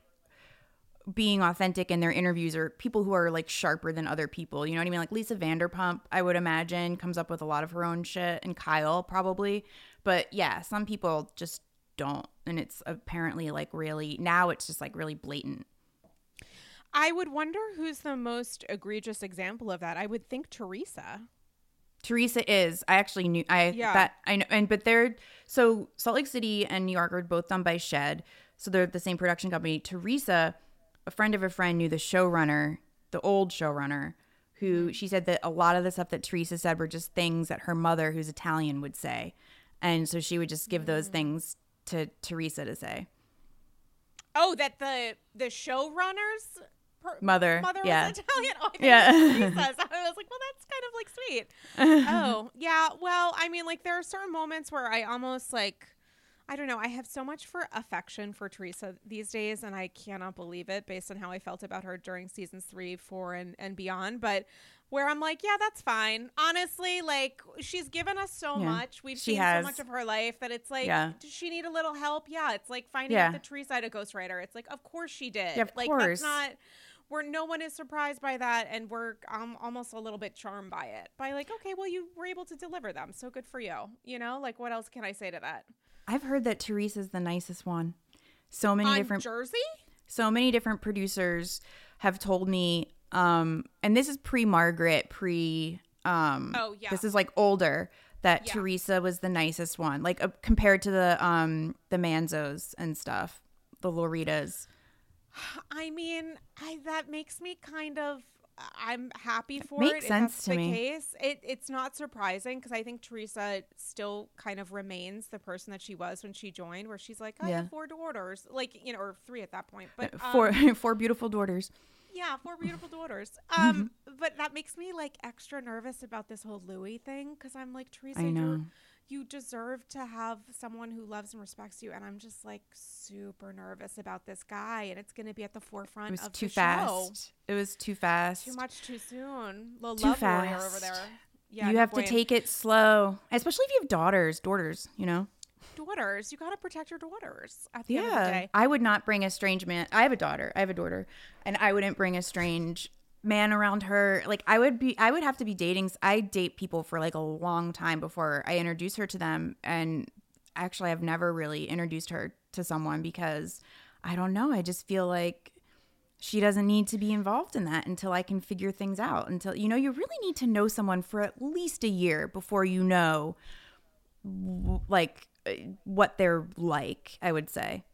being authentic in their interviews or people who are like sharper than other people. You know what I mean? Like Lisa Vanderpump, I would imagine, comes up with a lot of her own shit, and Kyle probably. But yeah, some people just don't. And it's apparently like really, now it's just like really blatant. I would wonder who's the most egregious example of that. I would think Teresa. Teresa is. I actually knew. I Yeah. that I know. And but they're so Salt Lake City and New York are both done by Shed, so they're the same production company. Teresa, a friend of a friend, knew the showrunner, the old showrunner, who mm-hmm. she said that a lot of the stuff that Teresa said were just things that her mother, who's Italian, would say, and so she would just give those mm. things to Teresa to say. Oh, that the the showrunners per- Mother, mother yeah. was Italian. Oh, I Yeah. yeah. Teresa's. I was like, well, that's kind of like sweet. oh, yeah. Well, I mean, like there are certain moments where I almost like. I don't know. I have so much for affection for Teresa these days, and I cannot believe it based on how I felt about her during seasons three, four, and, and beyond. But where I'm like, yeah, that's fine. Honestly, like she's given us so Yeah, much. We've she seen has. so much of her life that it's like, Yeah. does she need a little help? Yeah, it's like finding Yeah. out that Teresa had a ghostwriter. It's like, of course she did. Yeah, of like course. that's not where no one is surprised by that, and we're um, almost a little bit charmed by it. By like, okay, well, you were able to deliver them, so good for you. You know, like what else can I say to that? I've heard that Teresa's the nicest one. So many On different Jersey, so many different producers have told me um and this is pre Margaret pre um Oh, yeah. this is like older that Yeah. Teresa was the nicest one like uh, compared to the um the Manzos and stuff the Lauritas I mean, I that makes me kind of. I'm happy for makes it. if sense that's to the me. case. It it's not surprising because I think Teresa still kind of remains the person that she was when she joined, where she's like, I Yeah. have four daughters, like you know, or three at that point. But um, four four beautiful daughters Yeah, four beautiful daughters. Um, but that makes me like extra nervous about this whole Luis thing because I'm like Teresa, I know. you're- you deserve to have someone who loves and respects you, and I'm just like super nervous about this guy, and it's going to be at the forefront it was of too the show. fast it was too fast Too much too soon. Too love warrior over fast. there. Yeah, you have to take it slow especially if you have daughters daughters you know daughters. You got to protect your daughters at the end of the Yeah. day. I would not bring a strange man. I have a daughter. I have a daughter. And I wouldn't bring a strange man around her. Like I would be I would have to be dating I date people for like a long time before I introduce her to them and actually I've never really introduced her to someone because I don't know. I just feel like she doesn't need to be involved in that until I can figure things out. Until you know, you really need to know someone for at least a year before you know like uh, what they're like, I would say.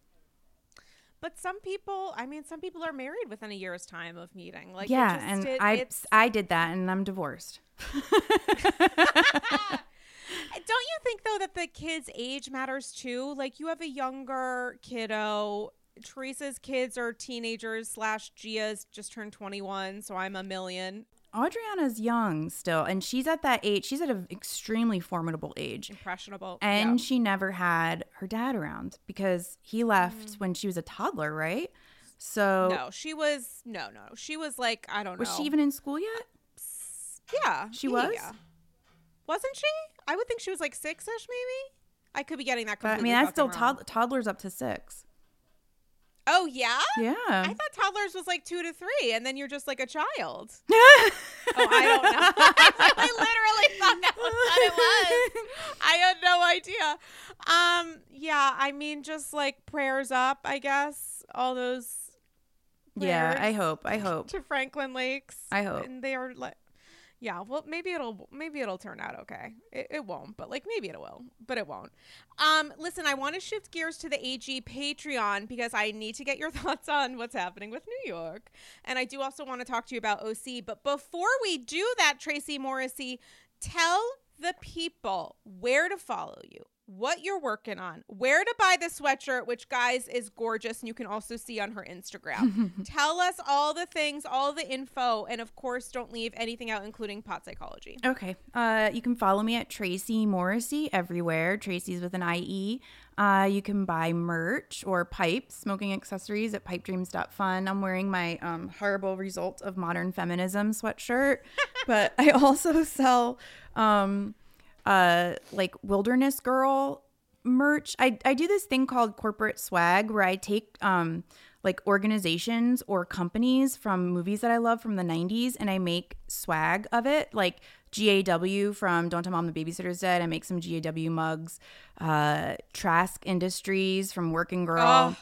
But some people, I mean, some people are married within a year's time of meeting. Like, yeah, just- and it- I it's- I did that and I'm divorced. Don't you think though that the kid's age matters too? Like you have a younger kiddo. Teresa's kids are teenagers slash Gia's just turned twenty one, so I'm a million. Audriana's young still and she's at that age. She's at an extremely formidable age. Impressionable. And Yeah. she never had her dad around because he left mm. when she was a toddler, right? So no, she was no, no. She was like I don't know. was she even in school yet? Yeah, She was? yeah. Wasn't she? I would think she was like six ish, maybe. I could be getting that. But I mean, that's still tod- toddlers up to 6. Oh yeah. Yeah. I thought toddlers was like two to three, and then you're just like a child. Oh, I don't know. I literally thought that was what it was. I had no idea. Um, yeah, I mean, just like prayers up, I guess. All those yeah, I hope. I hope. to Franklin Lakes. I hope. And they are like, yeah. Well, maybe it'll maybe it'll turn out okay. It, it won't, but like maybe it will, but it won't. Um, listen, I want to shift gears to the AG Patreon because I need to get your thoughts on what's happening with New York, and I do also want to talk to you about OC. But before we do that, Tracie Morrissey, tell the people where to follow you. What you're working on, where to buy the sweatshirt, which guys is gorgeous, and you can also see on her Instagram. Tell us all the things, all the info, and of course, don't leave anything out, including pot psychology. Okay. Uh, you can follow me at Tracie Morrissey everywhere. Tracie's with an IE. Uh, you can buy merch or pipes, smoking accessories at pipedreams.fun. I'm wearing my um, horrible result of modern feminism sweatshirt, but I also sell um, uh, like wilderness girl merch. I, I do this thing called corporate swag where I take um, like organizations or companies from movies that I love from the 90s and I make swag of it. Like GAW from Don't Tell Mom the Babysitter's Dead. I make some GAW mugs. Uh, Trask Industries from Working Girl. Oh,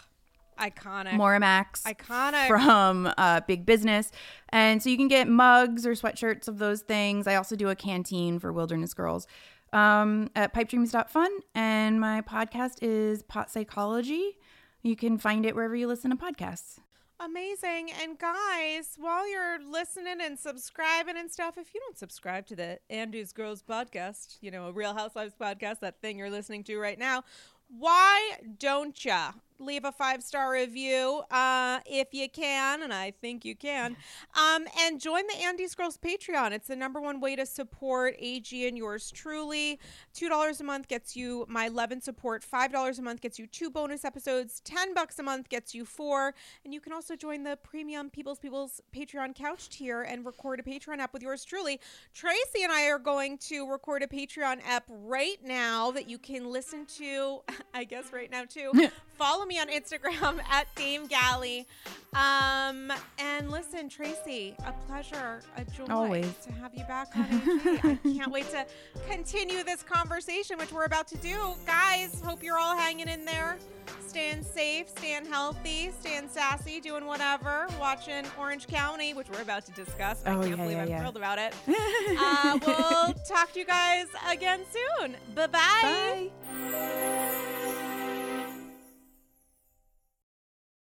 Iconic. Moramax Iconic. from uh, Big Business. And so you can get mugs or sweatshirts of those things. I also do a canteen for Wilderness Girls um, at pipedreams.fun. And my podcast is Pot Psychology. You can find it wherever you listen to podcasts. Amazing. And guys, while you're listening and subscribing and stuff, if you don't subscribe to the Andy's Girls podcast, you know, a Real Housewives podcast, that thing you're listening to right now, why don't ya leave a five star review uh, if you can, and I think you can, um, and join the Andy's Girls Patreon. It's the number one way to support AG and yours truly. Two dollars a month gets you my eleven support. Five dollars a month gets you two bonus episodes. Ten bucks a month gets you four, and you can also join the premium People's People's Patreon couch tier and record a Patreon app with yours truly. Tracie and I are going to record a Patreon app right now that you can listen to. I guess right now too. Follow me on Instagram at Dame Galley. Um, and listen, Tracie, a pleasure, a joy Always. to have you back on AG. I can't wait to continue this conversation, which we're about to do. Guys, hope you're all hanging in there, staying safe, staying healthy, staying sassy, doing whatever, watching Orange County, which we're about to discuss. I Oh, can't yeah, believe yeah, I'm yeah. thrilled about it. uh, we'll talk to you guys again soon. Bye-bye. Bye.